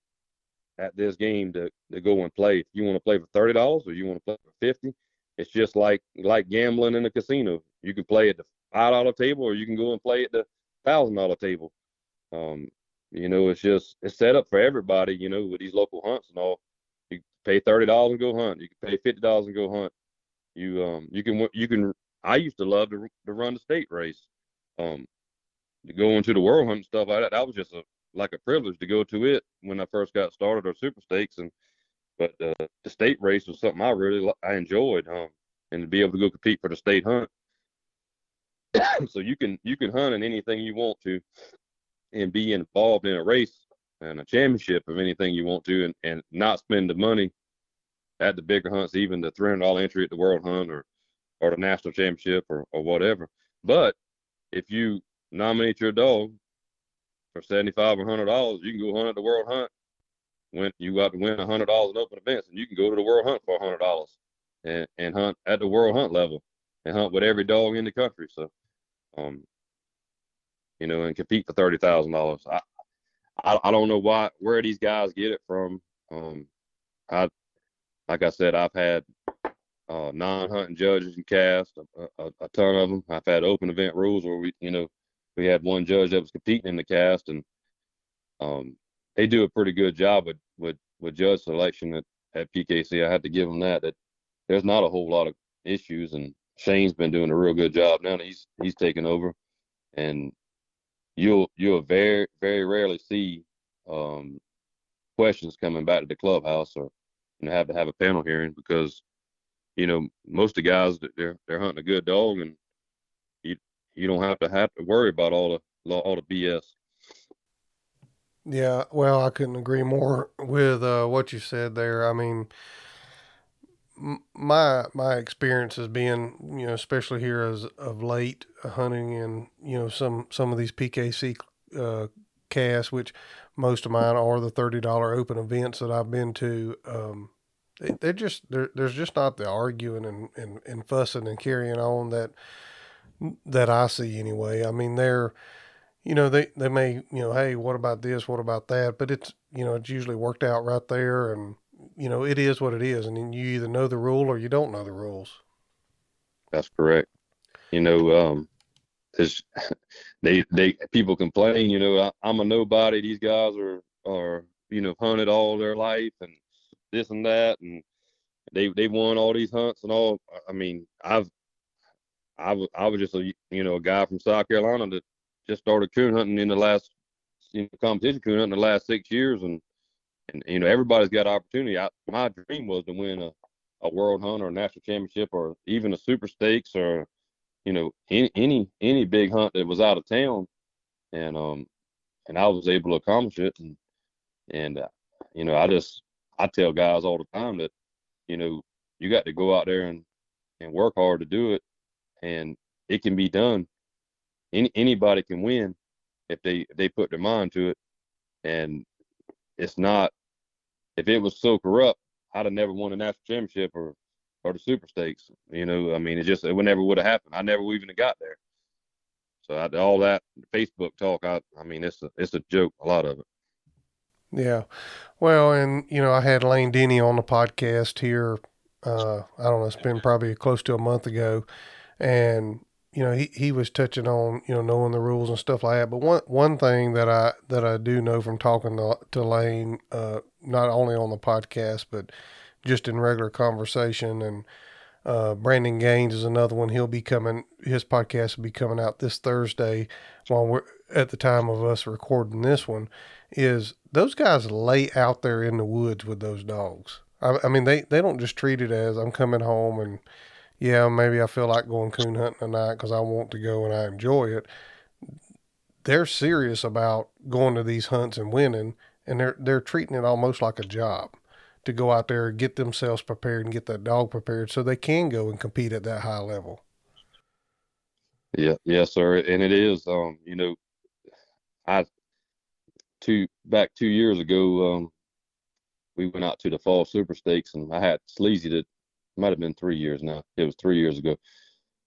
at this game to, to go and play. If you want to play for thirty dollars or you want to play for fifty, it's just like like gambling in a casino. You can play at the five dollar table or you can go and play at the thousand dollar table. Um, you know, it's just it's set up for everybody. You know, with these local hunts and all, you pay thirty dollars and go hunt. You can pay fifty dollars and go hunt. You um you can you can. I used to love to to run the state race. Um, to go into the world hunt and stuff like that. That was just a like a privilege to go to it when I first got started or super stakes and but uh, the state race was something I really I enjoyed um and to be able to go compete for the state hunt so you can you can hunt in anything you want to and be involved in a race and a championship of anything you want to and, and not spend the money at the bigger hunts, even the $300 entry at the World Hunt or, or the national championship or, or whatever. But if you nominate your dog for 75 or $100, you can go hunt at the World Hunt. When you got to win $100 in open events, and you can go to the World Hunt for $100 and, and hunt at the World Hunt level and hunt with every dog in the country. So, um, you know, and compete for thirty thousand dollars. I, I I don't know why where these guys get it from. Um, I like I said, I've had uh, non-hunting judges and cast a, a, a, ton of them. I've had open event rules where we, you know, we had one judge that was competing in the cast, and um, they do a pretty good job with with with judge selection at, at PKC. I had to give them that. That there's not a whole lot of issues, and Shane's been doing a real good job now. He's he's taken over, and you'll you'll very very rarely see um, questions coming back to the clubhouse or know have to have a panel hearing because you know most of the guys they're they're hunting a good dog and you you don't have to have to worry about all the all the BS. Yeah, well, I couldn't agree more with uh, what you said there. I mean, my my experience has been, you know, especially here as of late, uh, hunting in you know some some of these PKC uh, casts, which most of mine are the thirty dollar open events that I've been to. Um, they, they're just there's just not the arguing and, and, and fussing and carrying on that that I see anyway. I mean, they're you know they they may you know hey what about this what about that, but it's you know it's usually worked out right there and you know, it is what it is, and you either know the rule or you don't know the rules. That's correct. You know, um, there's they they people complain. You know, I, am a nobody. These guys are are you know hunted all their life and this and that, and they they won all these hunts and all. I mean, I've I was I was just a you know a guy from South Carolina that just started coon hunting in the last you know, competition coon hunting in the last six years, and and you know everybody's got opportunity. I, my dream was to win a, a world hunt or a national championship or even a super stakes or you know, any any any big hunt that was out of town, and um, and I was able to accomplish it, and and uh, you know, I just I tell guys all the time that, you know, you got to go out there and and work hard to do it, and it can be done. Any anybody can win if they if they put their mind to it, and it's not. If it was so corrupt, I'd have never won a national championship or or the super stakes. You know, I mean, it just it would never would have happened. I never even got there. So I, all that Facebook talk, I I mean, it's a it's a joke. A lot of it. Yeah, well, and you know, I had Lane Denny on the podcast here. Uh, I don't know, it's been probably close to a month ago, and you know, he, he was touching on you know knowing the rules and stuff like that. But one one thing that I that I do know from talking to, to Lane, uh, not only on the podcast but just in regular conversation, and uh, Brandon Gaines is another one. He'll be coming. His podcast will be coming out this Thursday, while we're at the time of us recording this one. Is those guys lay out there in the woods with those dogs? I, I mean, they they don't just treat it as I'm coming home and yeah, maybe I feel like going coon hunting tonight because I want to go and I enjoy it. They're serious about going to these hunts and winning, and they're they're treating it almost like a job to go out there and get themselves prepared and get that dog prepared so they can go and compete at that high level. Yeah, yes, sir, and it is. Um, you know, I two back two years ago, um, we went out to the fall super stakes, and I had Sleazy that might have been three years now. It was three years ago.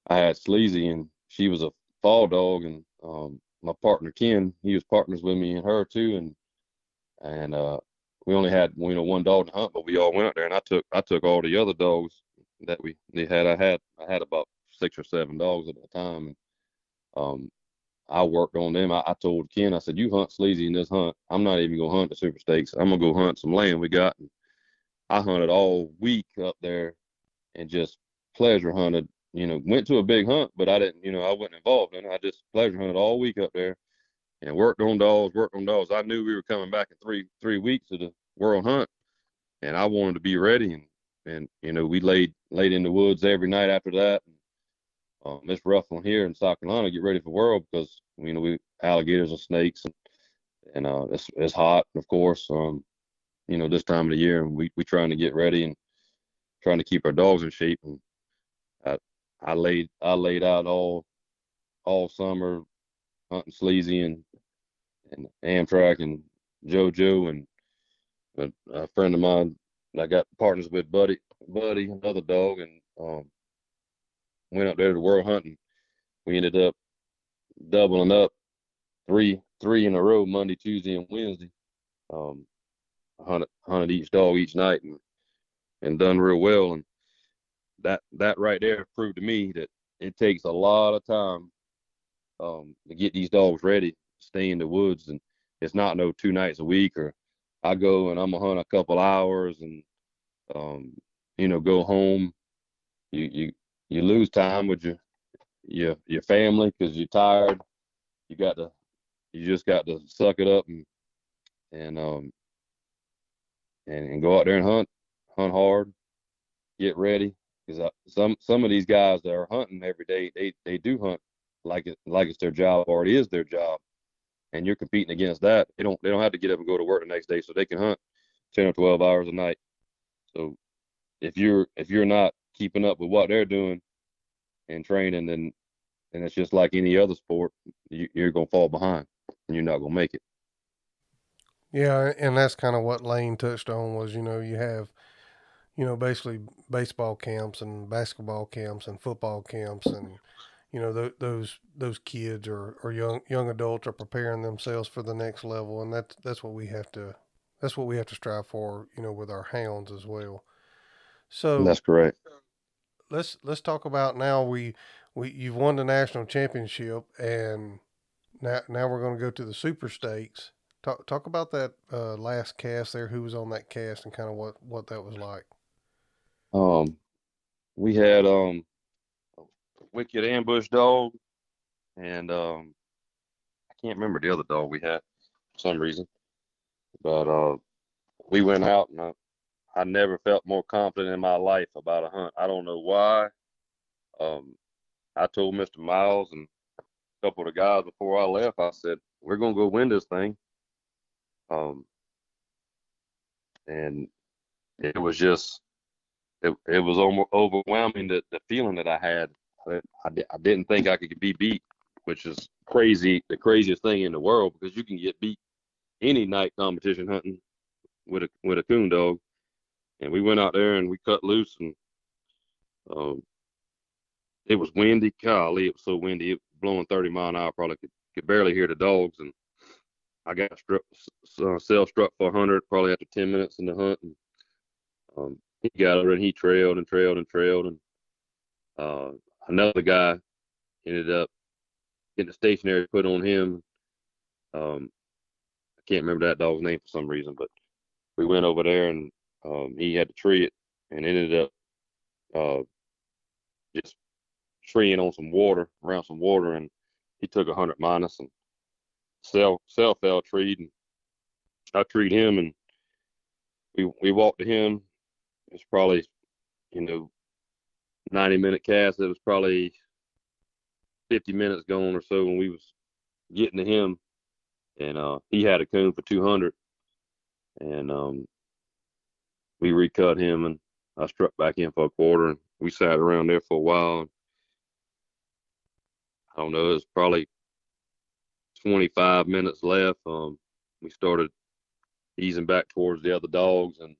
I had Sleazy, and she was a fall dog, and um, my partner Ken, he was partners with me and her too, and and uh, we only had you know one dog to hunt, but we all went out there, and I took I took all the other dogs that we had. I had I had about six or seven dogs at the time, and um, I worked on them. I, I, told Ken, I said, "You hunt sleazy in this hunt. I'm not even gonna hunt the super stakes. I'm gonna go hunt some land we got." And I hunted all week up there and just pleasure hunted. You know, went to a big hunt, but I didn't. You know, I wasn't involved in it. I just pleasure hunted all week up there, and worked on dogs. Worked on dogs. I knew we were coming back in three three weeks of the world hunt, and I wanted to be ready. And and you know, we laid laid in the woods every night after that. And, um, it's rough on here in South Carolina. Get ready for world because you know we alligators and snakes and and uh, it's it's hot, of course. Um, you know this time of the year, and we we trying to get ready and trying to keep our dogs in shape. And I, I laid I laid out all all summer hunting sleazy and and Amtrak and JoJo and a, friend of mine I got partners with Buddy Buddy another dog and um, went up there to world hunting. We ended up doubling up three three in a row Monday, Tuesday, and Wednesday. Um, hunted hunted each dog each night and and done real well. And that that right there proved to me that it takes a lot of time um, to get these dogs ready, stay in the woods, and it's not no two nights a week or I go and I'm gonna hunt a couple hours and um, you know go home. You you you lose time with your your your family because you're tired. You got to you just got to suck it up and and um and, and go out there and hunt hunt hard, get ready. Because some some of these guys that are hunting every day, they they do hunt like it like it's their job or it is their job, and you're competing against that. They don't they don't have to get up and go to work the next day, so they can hunt ten or twelve hours a night. So if you're if you're not keeping up with what they're doing and training, then and it's just like any other sport, you, you're gonna fall behind and you're not gonna make it. Yeah, and that's kind of what Lane touched on was you know you have you know, basically baseball camps and basketball camps and football camps and you know th- those those kids or, or young young adults are preparing themselves for the next level and that's that's what we have to that's what we have to strive for you know with our hounds as well. So that's correct. let's let's talk about now we we you've won the national championship and now now we're going to go to the super stakes. Talk talk about that uh, last cast there who was on that cast and kind of what what that was like. Um, we had um, wicked ambush dog, and um, I can't remember the other dog we had for some reason, but uh, we went out and I, I never felt more confident in my life about a hunt. I don't know why. Um, I told Mr. Miles and a couple of the guys before I left, I said, we're going to go win this thing. Um, and it was just, it, it was overwhelming the, the feeling that I had. I, I, didn't think I could be beat, which is crazy, the craziest thing in the world because you can get beat any night competition hunting with a with a coon dog. And we went out there and we cut loose and um, it was windy. Golly, it was so windy. It was blowing 30 mile an hour. Probably could, could barely hear the dogs. And I got struck, uh, self struck for 100 probably after 10 minutes in the hunt. And um, he got over and he trailed and trailed and trailed. And uh, another guy ended up getting a stationary put on him. Um, I can't remember that dog's name for some reason, but we went over there and um, he had to tree it and ended up uh, just treeing on some water, around some water, and he took a hundred minus and cell cell fell treed and I treed him and we we walked to him. It's probably, you know, ninety minute cast. It was probably fifty minutes gone or so when we was getting to him and uh he had a coon for two hundred and um we recut him and I struck back in for a quarter and we sat around there for a while. I don't know, it was probably 25 minutes left. Um, we started easing back towards the other dogs and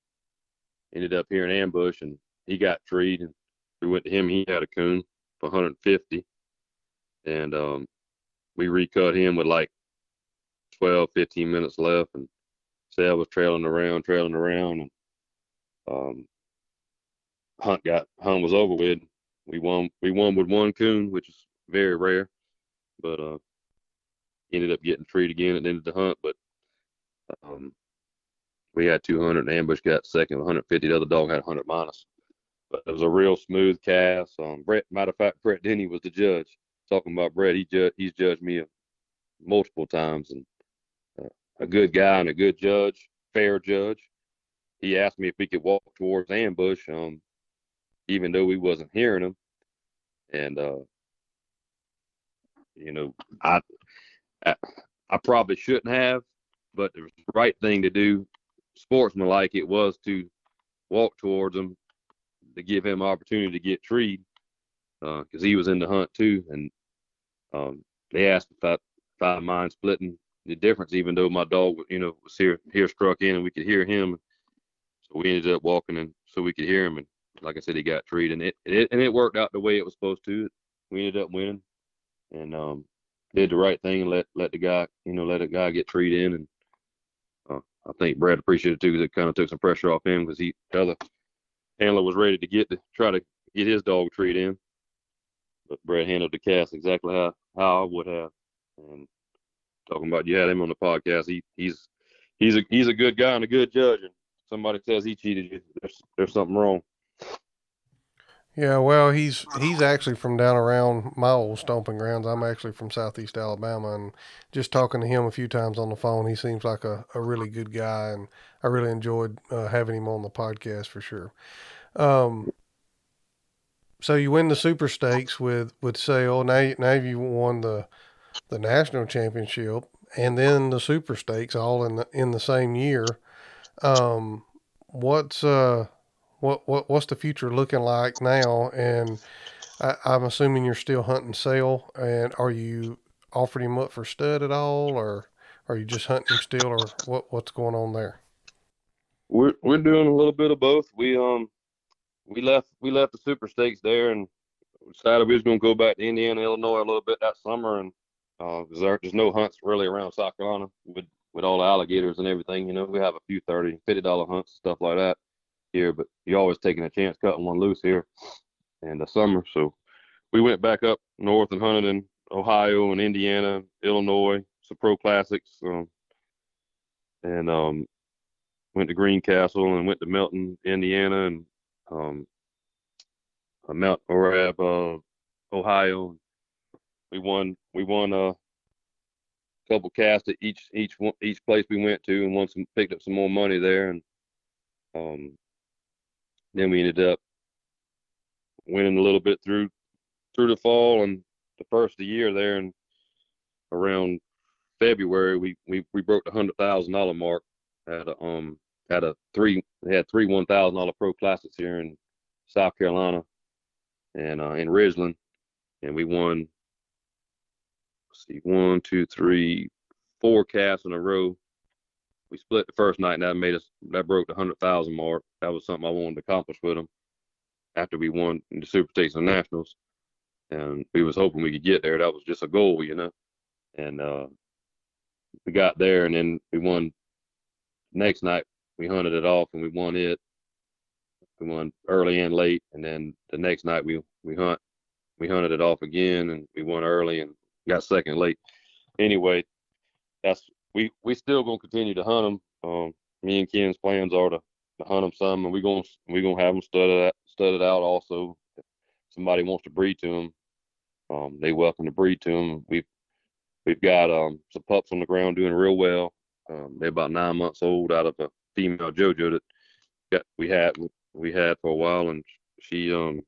ended up here in ambush and he got treed and we went to him. He had a coon for 150 and um, we recut him with like 12, 15 minutes left and Sal was trailing around, trailing around and um, hunt got hunt was over with. We won we won with one coon, which is very rare, but uh, ended up getting treed again at the end of the hunt. But um, we had 200, and Ambush got second, 150. The other dog had 100 minus. But it was a real smooth cast. Um, Brett, matter of fact, Brett Denny was the judge. Talking about Brett, he ju- he's judged me multiple times, and uh, a good guy and a good judge, fair judge. He asked me if we could walk towards ambush. Um, even though we wasn't hearing them. And uh, you know, I, I, I probably shouldn't have, but the right thing to do, sportsmanlike, it was to walk towards him to give him opportunity to get treed because uh, he was in the hunt too. And um, they asked if I, if I mind splitting the difference, even though my dog, you know, was here here struck in and we could hear him. So we ended up walking and so we could hear him. And like I said, he got treed, and it, it and it worked out the way it was supposed to. We ended up winning, and um, did the right thing and let let the guy, you know, let the guy get treed in, and uh, I think Brad appreciated it too because it kind of took some pressure off him because he the other handler was ready to get to try to get his dog treat in, but Brad handled the cast exactly how how I would have, and talking about you had him on the podcast, he he's he's a he's a good guy and a good judge, and somebody says he cheated you, there's there's something wrong. Yeah, well, he's he's actually from down around my old stomping grounds. I'm actually from southeast Alabama, and just talking to him a few times on the phone, he seems like a, a really good guy, and I really enjoyed uh, having him on the podcast for sure. Um, so you win the Super Stakes with with Sale. Now now you won the the national championship and then the Super Stakes all in the in the same year. Um, what's uh what what what's the future looking like now? And I, am assuming you're still hunting sale. And are you offering him up for stud at all, or are you just hunting still, or what what's going on there? We're we're doing a little bit of both. We um we left we left the super stakes there and decided we was going to go back to Indiana, Illinois a little bit that summer, and uh, there, there's no hunts really around South Carolina with with all the alligators and everything. You know, we have a few thirty, fifty dollar hunts and stuff like that here, but you're always taking a chance cutting one loose here in the summer. So we went back up north and hunted in Ohio and Indiana, Illinois, some pro classics, um, and um, went to Greencastle and went to Melton, Indiana, and um, uh, Mount Orab, uh, Ohio. We won. We won a couple casts at each each each place we went to, and won some picked up some more money there, and um, then we ended up winning a little bit through through the fall and the first of the year there, and around February we we, we broke the hundred thousand dollar mark. at a um had a three had three one thousand dollar pro classics here in South Carolina and uh, in Ridgeland, and we won. see, one, two, three, four casts in a row. We split the first night, and that made us that broke the hundred thousand mark. That was something I wanted to accomplish with them after we won the Super Stakes and Nationals, and we was hoping we could get there. That was just a goal, you know, and uh, we got there, and then we won. Next night, we hunted it off, and we won it. We won early and late, and then the next night we we hunt we hunted it off again, and we won early and got second late. Anyway, that's we we still gonna continue to hunt them. Um, me and Ken's plans are to, to hunt them some, and we gonna we gonna have them studded out, studded out also. If somebody wants to breed to them, um, they welcome to breed to them. We've we've got um, some pups on the ground doing real well. Um, they're about nine months old out of a female JoJo that got we had we had for a while, and she um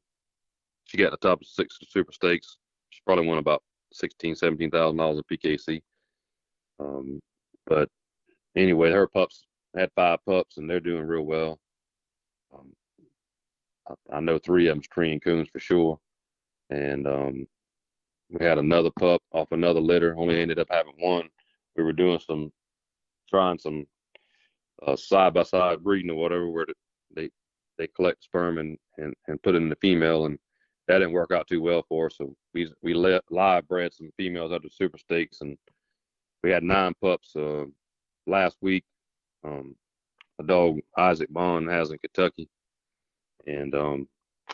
she got the top of six super stakes. She probably won about sixteen, seventeen thousand dollars in PKC. Um, but anyway, her pups had five pups, and they're doing real well. Um, I, I, know three of them's Korean coons for sure, and um, we had another pup off another litter. Only ended up having one. We were doing some, trying some side by side breeding or whatever, where they they collect sperm and, and, and put it in the female, and that didn't work out too well for us. So we we let live bred some females out of super stakes, and we had nine pups uh, last week. Um, a dog Isaac Bond has in Kentucky, and um,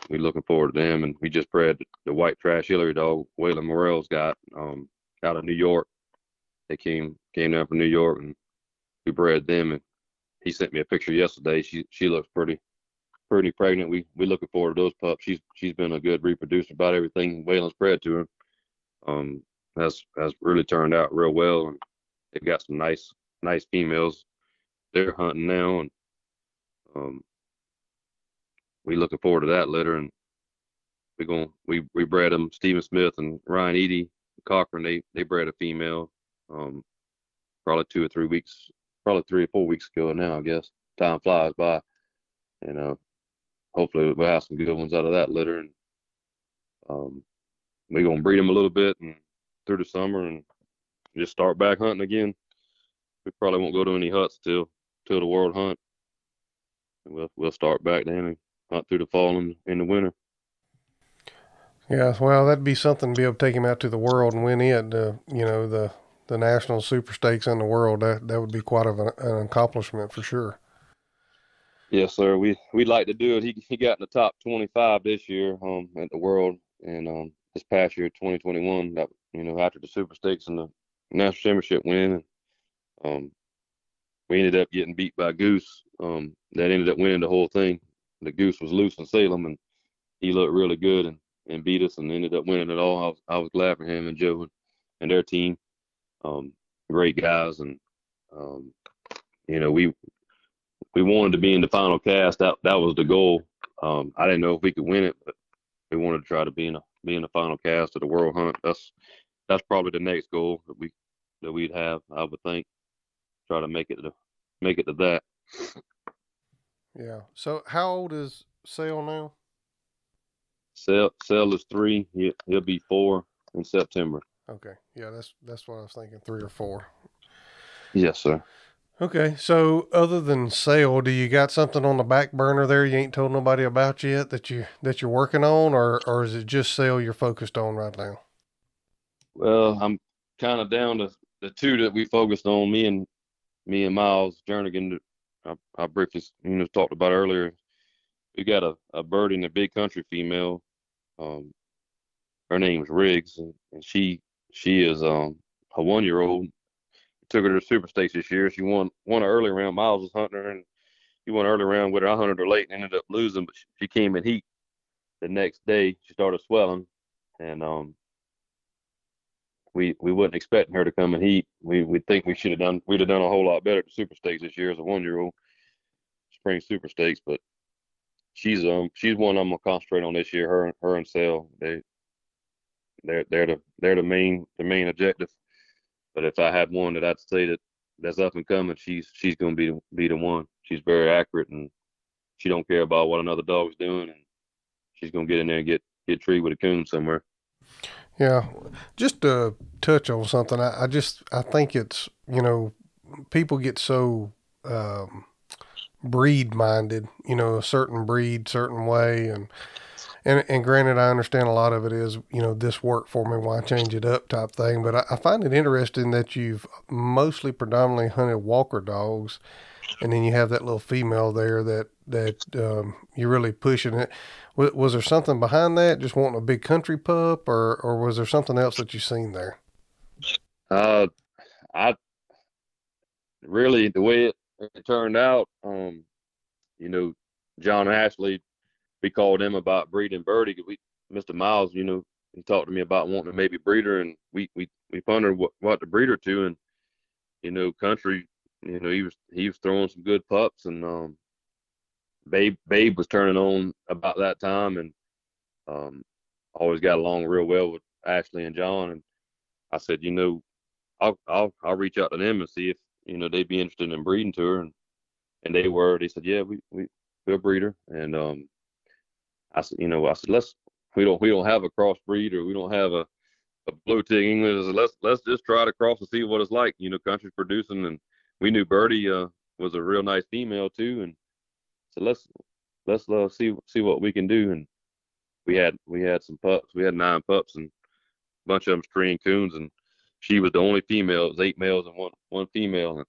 we're looking forward to them. And we just bred the white trash Hillary dog Waylon Morrell's got um, out of New York. They came came down from New York, and we bred them. And he sent me a picture yesterday. She she looks pretty pretty pregnant. We we looking forward to those pups. She's she's been a good reproducer about everything Waylon's bred to her. Um, has has really turned out real well, and they got some nice nice females. They're hunting now, and um, we looking forward to that litter. And we going we we bred them. Stephen Smith and Ryan Eady Cochran. They they bred a female. Um, probably two or three weeks, probably three or four weeks ago now. I guess time flies by. You know, hopefully we'll have some good ones out of that litter. And um, we're gonna breed them a little bit and through the summer and just start back hunting again. We probably won't go to any huts till till the world hunt. And we'll we'll start back then and hunt through the fall and in the winter. Yeah, well, that'd be something to be able to take him out to the world and win it. Uh, you know, the the national super stakes in the world. That that would be quite of an, an accomplishment for sure. Yes, sir. We we'd like to do it. He he got in the top 25 this year um at the world, and um this past year 2021 that you know after the Super Stakes and the national championship win, um we ended up getting beat by Goose. Um that ended up winning the whole thing. The Goose was loose in Salem, and he looked really good and and beat us and ended up winning it all. I was I was glad for him and Joe and, their team. Um, great guys, and um, you know we we wanted to be in the final cast. That that was the goal. Um, I didn't know if we could win it, but we wanted to try to be in a be in the final cast of the World Hunt. That's that's probably the next goal that we that we'd have. I would think try to make it to make it to that. Yeah. So how old is Sale now? Sale Sale is three. He, he'll be four in September. Okay. Yeah, that's that's what I was thinking. Three or four. Yes, sir. Okay, so other than sale, do you got something on the back burner there you ain't told nobody about yet that you that you're working on, or or is it just sale you're focused on right now? Well, I'm kind of down to the two that we focused on. Me and me and Miles Jernigan, I, I briefly you know talked about earlier. We got a a bird in the big country female. Um, her name's Riggs, and, and she she is um a one year old took her to Super Stakes this year. She won won an early round. Miles was hunting her, and he won early round with her. I hunted her late and ended up losing, but she came in heat the next day. She started swelling, and um, we we wasn't expecting her to come in heat. We we think we should have done we'd have done a whole lot better at Super Stakes this year as a one year old spring Super Stakes, but she's um she's one I'm gonna concentrate on this year. Her her and Sale they they're they're the they're the main the main objective. But if I had one that I'd say that that's up and coming, she's she's gonna be be the one. She's very accurate and she don't care about what another dog's doing, and she's gonna get in there and get get treated with a coon somewhere. Yeah, just to touch on something, I, I just I think it's you know people get so um, breed minded, you know, a certain breed, certain way, and and and granted, I understand a lot of it is you know this worked for me, why change it up type thing. But I, I find it interesting that you've mostly predominantly hunted Walker dogs, and then you have that little female there that that um, you're really pushing it. Was, was there something behind that? Just wanting a big country pup, or or was there something else that you seen there? Uh, I really the way it, it turned out, um, you know, John Ashley we called him about breeding Birdie. We, Mr. Miles, you know, he talked to me about wanting to maybe breed her, and we we we pondered what what to breed her to, and you know, country, you know, he was he was throwing some good pups, and um, Babe Babe was turning on about that time, and um, always got along real well with Ashley and John, and I said, you know, I'll I'll I'll reach out to them and see if you know they'd be interested in breeding to her, and and they were. They said, yeah, we we we'll breed her, and um, I said, you know, I said, let's we don't we don't have a crossbreed or we don't have a a blue tick English. Said, let's let's just try to cross and see what it's like. You know, country's producing, and we knew Birdie uh, was a real nice female too, and so let's let's uh, see see what we can do. And we had we had some pups. We had nine pups, and a bunch of them Korean coons, and she was the only female. It was eight males and one one female, and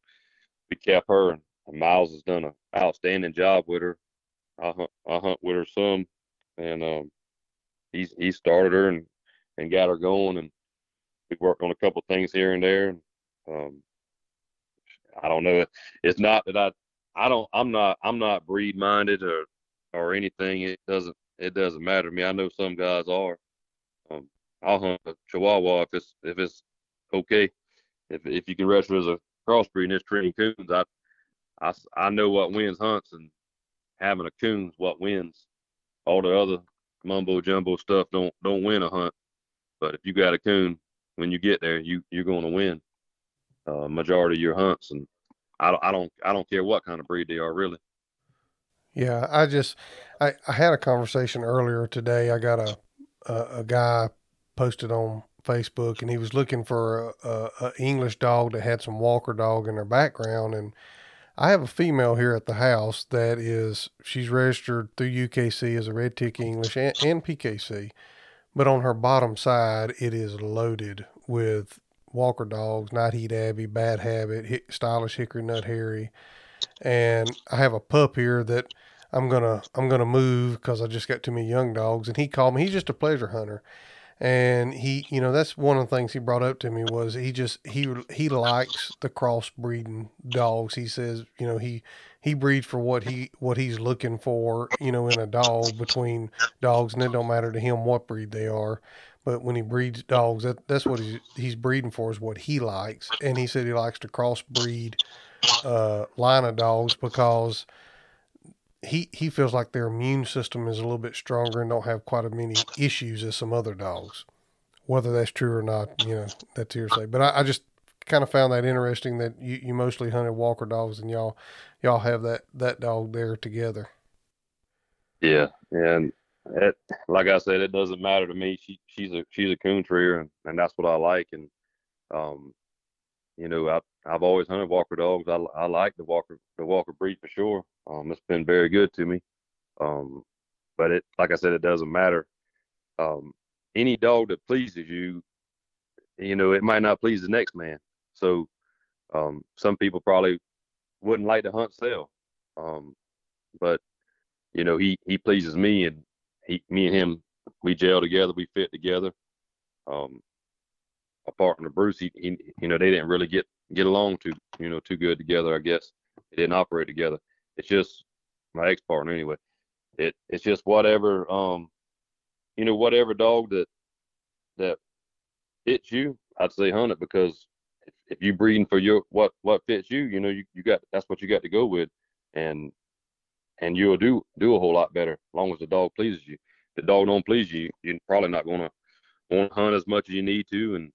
we kept her. And Miles has done an outstanding job with her. I hunt I hunt with her some and um, he's he started her and and got her going, and we worked on a couple things here and there. And um, I don't know. It's not that I I don't I'm not I'm not breed minded or or anything. It doesn't it doesn't matter to me. I know some guys are. Um, I'll hunt a Chihuahua if it's if it's okay. If if you can register as a crossbreed and it's training coons, I I I know what wins hunts and having a coon's what wins all the other mumbo jumbo stuff don't don't win a hunt. But if you got a coon, when you get there, you you're going to win uh, majority of your hunts. And I don't I don't I don't care what kind of breed they are really. Yeah, I just I, I had a conversation earlier today. I got a a, a guy posted on Facebook, and he was looking for a, a, a English dog that had some Walker dog in their background, and I have a female here at the house that is she's registered through UKC as a red tick English and, and PKC, but on her bottom side it is loaded with Walker dogs, Night Heat Abbey, Bad Habit, Stylish Hickory Nut Harry, and I have a pup here that I'm gonna I'm gonna move because I just got too many young dogs. And he called me. He's just a pleasure hunter, and he you know that's one of the things he brought up to me was he just he he likes the crossbreeding dogs. He says you know he he breeds for what he what he's looking for you know in a dog between dogs and it don't matter to him what breed they are. But when he breeds dogs that that's what he's he's breeding for is what he likes. And he said he likes to crossbreed uh line of dogs because he he feels like their immune system is a little bit stronger and don't have quite as many issues as some other dogs. Whether that's true or not, you know, that's hearsay. But I, I just kind of found that interesting that you, you mostly hunted Walker dogs and y'all y'all have that that dog there together. Yeah, and it, like I said, it doesn't matter to me. She she's a she's a coon treer, and, and that's what I like. And um, you know, I I've always hunted Walker dogs. I I like the Walker the Walker breed for sure. Um, it's been very good to me. Um, but it, like I said, it doesn't matter. Um, any dog that pleases you, you know, it might not please the next man. So, um, some people probably wouldn't like to hunt sale. Um, but you know, he, he pleases me and he, me and him, we gel together, we fit together. Um, partner Bruce, he, he, you know, they didn't really get, get along too, you know, too good together, I guess. They didn't operate together it's just my ex partner anyway. It it's just whatever um you know whatever dog that that fits you, I'd say hunt it because if, if you breeding for your what what fits you, you know you, you got that's what you got to go with, and and you'll do do a whole lot better as long as the dog pleases you. If the dog don't please you, you're probably not gonna want to hunt as much as you need to and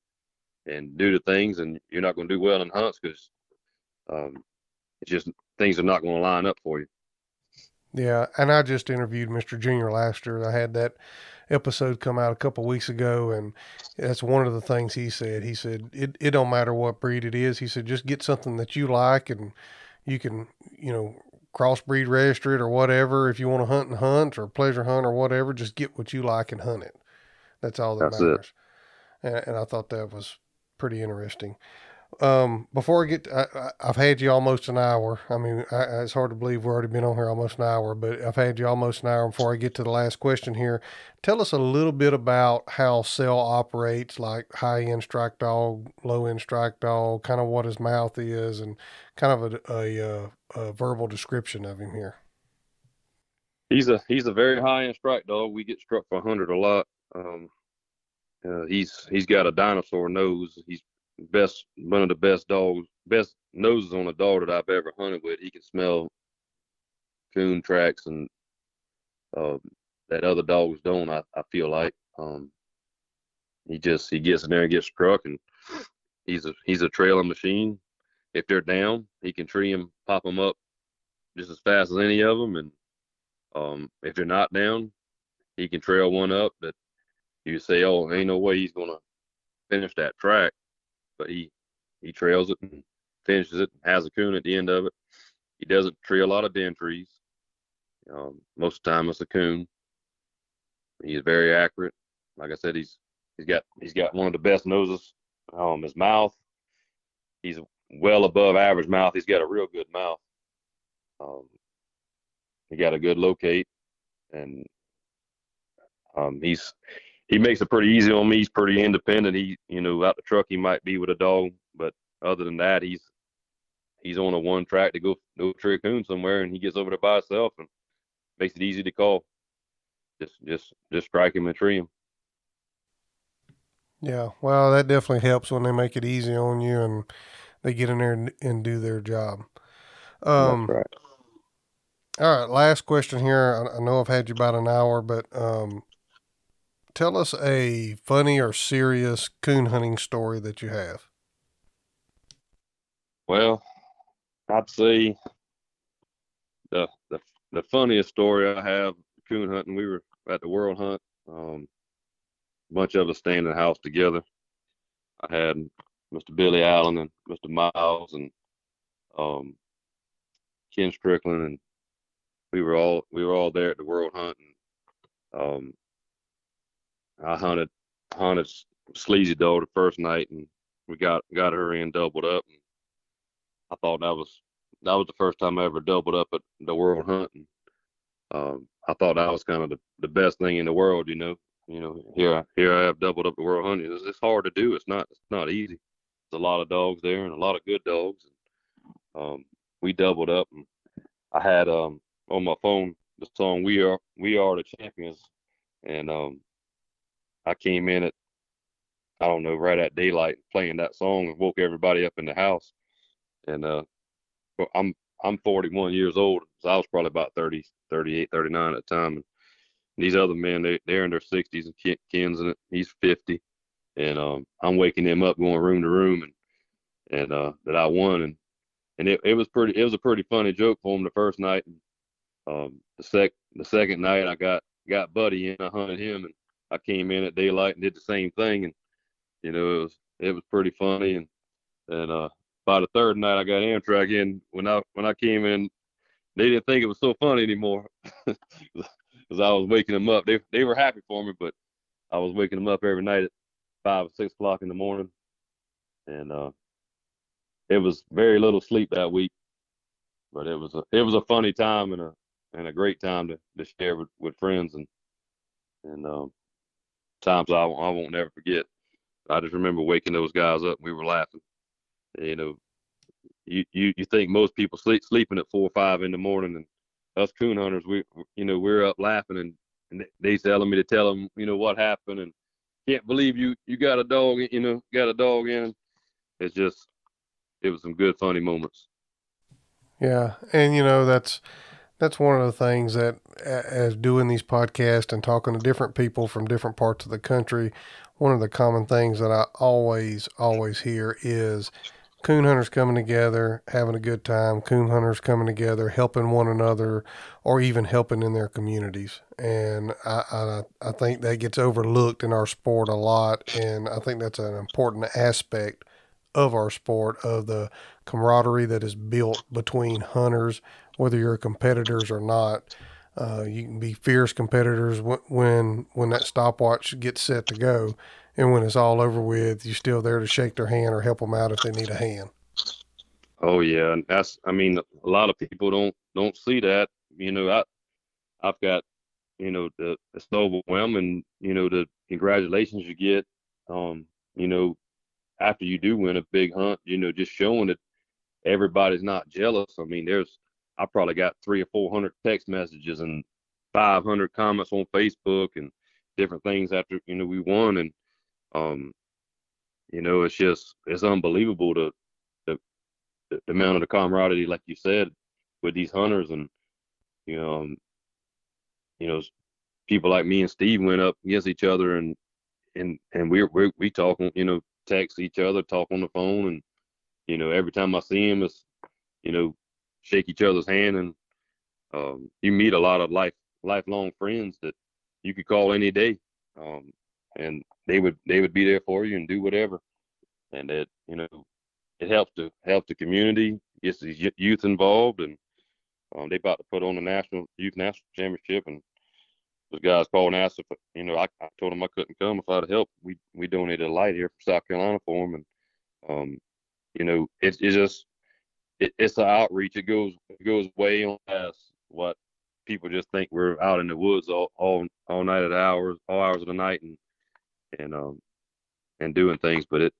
and do the things, and you're not going to do well in hunts because um, it's just things are not going to line up for you. Yeah, and I just interviewed Mr. Junior last year. I had that episode come out a couple weeks ago, and that's one of the things he said. He said it it don't matter what breed it is. He said just get something that you like, and you can you know crossbreed register it or whatever. If you want to hunt and hunt or pleasure hunt or whatever, just get what you like and hunt it. That's all that That's matters. And, and I thought that was pretty interesting. Um, before I get, I, I've had you almost an hour. I mean, I, it's hard to believe we've already been on here almost an hour, but I've had you almost an hour. Before I get to the last question here, tell us a little bit about how Cell operates, like high end strike dog, low end strike dog, kind of what his mouth is, and kind of a, a, uh, a verbal description of him here. He's a he's a very high end strike dog. We get struck for hundred a lot. Um, uh, he's he's got a dinosaur nose. He's best one of the best dogs, best noses on a dog that I've ever hunted with. He can smell coon tracks and uh, that other dogs don't. I, I feel like um, he just he gets in there and gets struck, and he's a he's a trailing machine. If they're down, he can tree them, pop them up just as fast as any of them, and um, if they're not down, he can trail one up that you say, oh, ain't no way he's gonna finish that track, but he he trails it and finishes it, has a coon at the end of it. He doesn't tree a lot of den trees. Um, most of the time, it's a coon. He's very accurate. Like I said, he's he's got he's got one of the best noses. Um, his mouth, he's well above average mouth. He's got a real good mouth. Um, he got a good locate, and um, he's he makes it pretty easy on me. He's pretty independent. He, you know, out the truck he might be with a dog, but other than that, he's he's on a one track to go go tree a coon somewhere, and he gets over there by himself and makes it easy to call. Just just just strike him and tree him. Yeah, well, that definitely helps when they make it easy on you and they get in there and, and do their job. Um, That's right. All right, last question here. I, I know I've had you about an hour, but um, tell us a funny or serious coon hunting story that you have. Well, I'd say the the the funniest story I have coon hunting. We were at the World Hunt. Um, a bunch of us staying in the house together. I had Mr. Billy Allen and Mr. Miles and um, Ken Strickland, and we were all we were all there at the World Hunt. And, um, I hunted hunted Sleazy Doe the first night, and we got got her in doubled up. And I thought that was that was the first time I ever doubled up at the World Hunt. And, um, I thought that was kind of the, the best thing in the world, you know. You know, here I, here I have doubled up the World Hunt. It's, it's hard to do. It's not it's not easy. There's a lot of dogs there and a lot of good dogs. And, um, we doubled up, and I had um on my phone the song "We Are We Are the Champions," and um, I came in at I don't know right at daylight playing that song and woke everybody up in the house. And uh, I'm I'm 41 years old, so I was probably about 30, 38, 39 at the time. And these other men, they they're in their 60s, and Ken, Ken's in it, he's 50, and um, I'm waking them up, going room to room, and and uh, that I won, and and it, it was pretty, it was a pretty funny joke for him the first night. And, um, the sec the second night, I got got Buddy in, I hunted him, and I came in at daylight and did the same thing, and you know it was it was pretty funny, and and uh, by the third night, I got Amtrak in. When I when I came in, they didn't think it was so funny anymore, because I was waking them up. They they were happy for me, but I was waking them up every night at five or six o'clock in the morning, and uh, it was very little sleep that week. But it was a it was a funny time and a and a great time to, to share with, with friends and and um, times I, I won't never forget. I just remember waking those guys up. And we were laughing. You know, you, you you think most people sleep sleeping at four or five in the morning, and us coon hunters, we you know we're up laughing, and, and they telling me to tell them you know what happened, and can't believe you you got a dog, you know, got a dog in. It's just it was some good funny moments. Yeah, and you know that's that's one of the things that as doing these podcasts and talking to different people from different parts of the country, one of the common things that I always always hear is coon hunters coming together, having a good time, coon hunters coming together, helping one another, or even helping in their communities. And I, I, I think that gets overlooked in our sport a lot. And I think that's an important aspect of our sport, of the camaraderie that is built between hunters, whether you're competitors or not. Uh, you can be fierce competitors when when that stopwatch gets set to go, and when it's all over with, you're still there to shake their hand or help them out if they need a hand. Oh yeah, and that's I mean a lot of people don't don't see that. You know, I I've got you know the it's overwhelming. You know the congratulations you get. Um, you know, after you do win a big hunt, you know, just showing that everybody's not jealous. I mean, there's I probably got three or four hundred text messages and 500 comments on Facebook and different things after you know we won and um, you know, it's just it's unbelievable the, the the amount of the camaraderie, like you said, with these hunters, and you know, um, you know, people like me and Steve went up against each other, and and and we we we talk, you know, text each other, talk on the phone, and you know, every time I see him, it's you know, shake each other's hand, and um, you meet a lot of life lifelong friends that you could call any day. Um, and they would they would be there for you and do whatever, and it you know it helps to help the community, gets the youth involved, and um, they about to put on the national youth national championship, and those guys called and asked if you know I, I told them I couldn't come if I'd help. We we donated a light here from South Carolina for them, and um, you know it's it's just it, it's an outreach. It goes it goes way on past what people just think we're out in the woods all all, all night at hours all hours of the night and and um and doing things, but it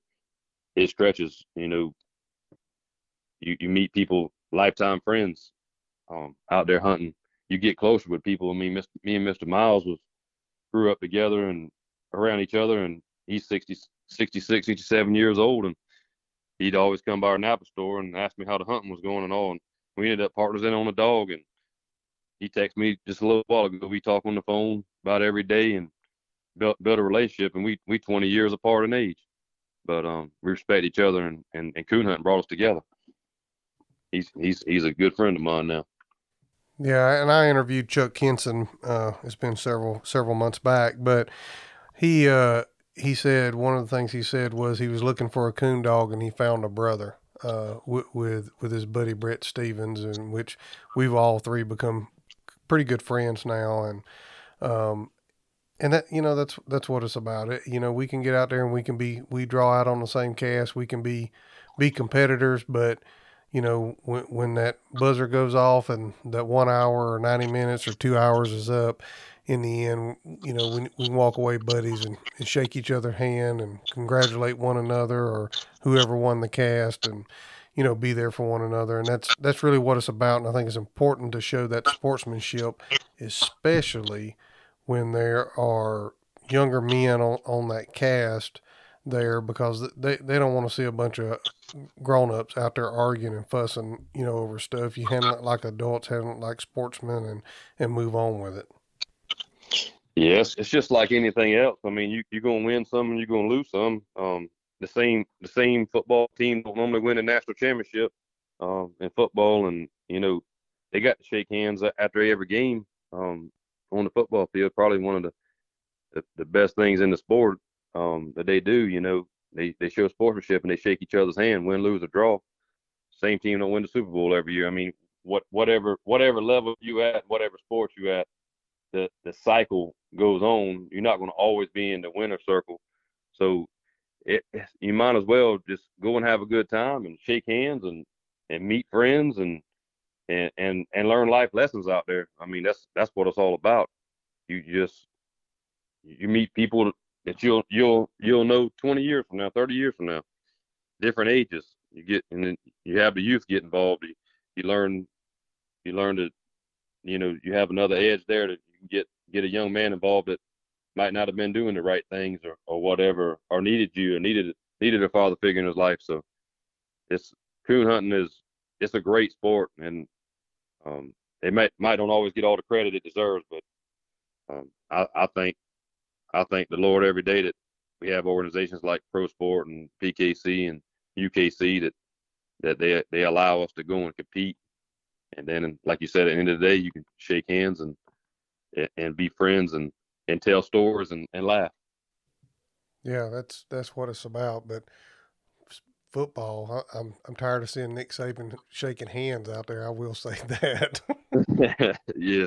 it stretches. You know, you you meet people, lifetime friends, um, out there hunting. You get closer with people. I mean, me and Mr. Miles was grew up together and around each other, and he's 60, 66, 67 years old, and he'd always come by our Napa store and ask me how the hunting was going and all. And we ended up partners in on the dog, and he texted me just a little while ago. We talk on the phone about every day, and built built a relationship, and we we 20 years apart in age, but um we respect each other, and and, and coon hunting brought us together. He's he's he's a good friend of mine now. Yeah, and I interviewed Chuck Kinson. Uh, it's been several several months back, but he uh, he said one of the things he said was he was looking for a coon dog and he found a brother uh, with with his buddy Brett Stevens, and which we've all three become pretty good friends now, and um, and that you know that's that's what it's about. It you know we can get out there and we can be we draw out on the same cast. We can be be competitors, but you know when when that buzzer goes off and that one hour or ninety minutes or two hours is up, in the end, you know we we walk away buddies and, and shake each other hand and congratulate one another or whoever won the cast and you know be there for one another. And that's that's really what it's about. And I think it's important to show that sportsmanship especially when there are younger men on, on that cast there because they, they don't want to see a bunch of grown-ups out there arguing and fussing you know over stuff. You handle it like adults handle it like sportsmen and and move on with it. Yes it's just like anything else. I mean you, you're to win some and you're to lose some. Um, the same the same football team don't normally win a national championship um, in football and you know they got to shake hands after every game um, on the football field. Probably one of the the, the best things in the sport um, that they do. You know, they they show sportsmanship and they shake each other's hand, win, lose, or draw. Same team don't win the Super Bowl every year. I mean, what whatever whatever level you at, whatever sport you at, the the cycle goes on. You're not going to always be in the winner circle. So it, you might as well just go and have a good time and shake hands and and meet friends and and and and learn life lessons out there. I mean, that's that's what it's all about. You just you meet people that you'll you'll you'll know 20 years from now, 30 years from now, different ages. You get and then you have the youth get involved. You, you learn you learn to you know you have another edge there that you can get get a young man involved that might not have been doing the right things or, or whatever or needed you or needed needed a father figure in his life. So it's coon hunting is it's a great sport and um, they might might don't always get all the credit it deserves, but um, I, I think I thank the Lord every day that we have organizations like Pro Sport and PKC and UKC that that they they allow us to go and compete, and then like you said, at the end of the day, you can shake hands and and be friends and and tell stories and, and laugh. Yeah, that's that's what it's about. But football, I, am I'm tired of seeing Nick Saban shaking hands out there. I will say that. yeah.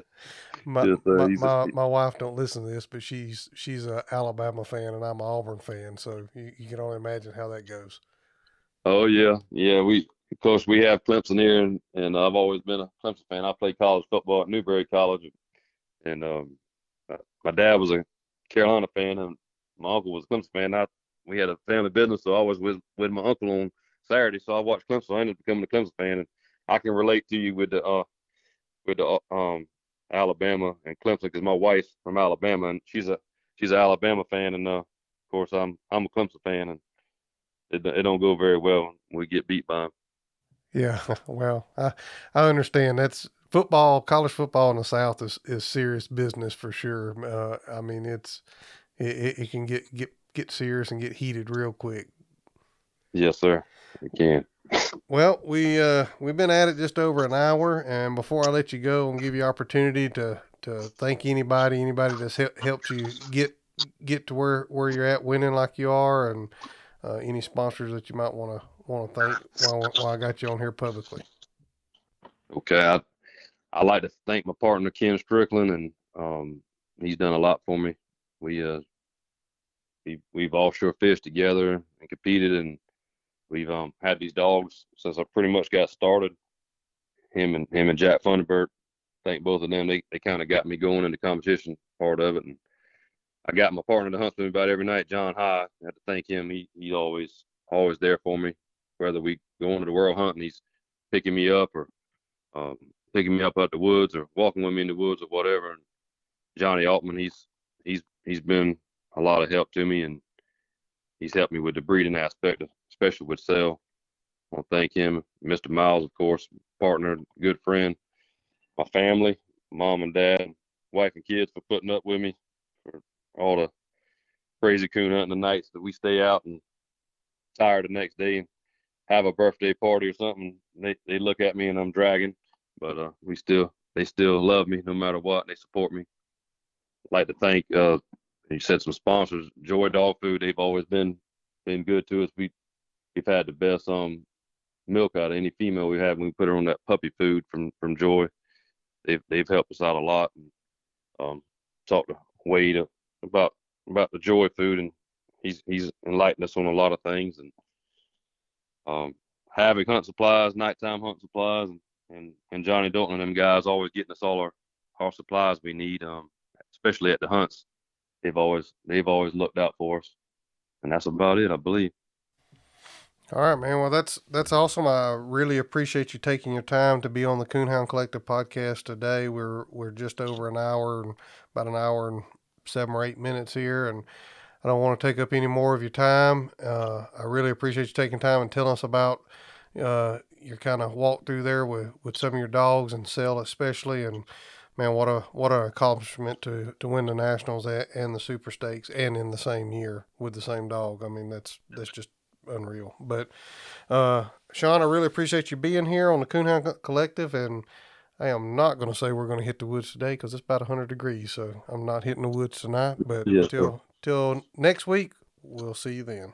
My, Just, uh, my, my, my, wife don't listen to this, but she's she's a Alabama fan and I'm an Auburn fan, so you, you can only imagine how that goes. Oh yeah, yeah. We of course we have Clemson here, and, and I've always been a Clemson fan. I played college football at Newberry College, and um, uh, my dad was a Carolina fan, and my uncle was a Clemson fan. I we had a family business, so I was with with my uncle on Saturday, so I watched Clemson. I ended up becoming a Clemson fan, and I can relate to you with the uh with the uh, um Alabama and Clemson because my wife's from Alabama and she's a she's an Alabama fan, and uh, of course I'm I'm a Clemson fan, and it it don't go very well when we get beat by them. Yeah, well, I I understand. That's football, college football in the South is, is serious business for sure. Uh, I mean, it's it, it can get get get serious and get heated real quick. Yes, sir. We can. Well, we uh, we've been at it just over an hour, and before I let you go and give you opportunity to to thank anybody, anybody that's helped you get get to where where you're at, winning like you are, and uh, any sponsors that you might want to want to thank while, while I got you on here publicly. Okay, I I like to thank my partner Kim Strickland, and um, he's done a lot for me. We uh we we've offshore fished together and competed, and we've um had these dogs since I pretty much got started. Him and him and Jack Funderburk, thank both of them. They they kind of got me going in the competition part of it, and I got my partner that hunts with me about every night, John High. I have to thank him. He he's always always there for me, whether we go into the world hunting, he's picking me up or um, picking me up out the woods or walking with me in the woods or whatever. And Johnny Altman, he's he's he's been a lot of help to me, and he's helped me with the breeding aspect, especially with sale. I want to thank him, Mr. Miles, of course, partner, good friend, my family, mom and dad, wife and kids for putting up with me for all the crazy coon hunting the nights that we stay out and tired the next day and have a birthday party or something. They they look at me and I'm dragging, but uh, we still they still love me no matter what. They support me. I'd like to thank uh, you said some sponsors, Joy Dog Food. They've always been been good to us. We we've had the best um milk out of any female we have when we put her on that puppy food from from Joy. They've they've helped us out a lot. And, um, talked to Wade about about the Joy food, and he's he's enlightened us on a lot of things. And um, Havoc Hunt Supplies, nighttime hunt supplies, and and, and Johnny Dalton and them guys always getting us all our our supplies we need, um, especially at the hunts they've always they've always looked out for us, and that's about it, I believe. All right, man. Well, that's that's awesome. I really appreciate you taking your time to be on the Coonhound Collective podcast today. We're we're just over an hour and about an hour and seven or eight minutes here, and I don't want to take up any more of your time. Uh, I really appreciate you taking time and telling us about uh, your kind of walk through there with, with some of your dogs and sell especially, and man, what a what an accomplishment to to win the nationals and the super stakes and in the same year with the same dog. I mean, that's that's just unreal. But uh, Shaun, I really appreciate you being here on the Coonhound Collective, and I am not going to say we're going to hit the woods today because it's about 100 degrees, so I'm not hitting the woods tonight. But yes, till till next week, we'll see you then.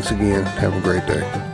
Thanks again. Have a great day.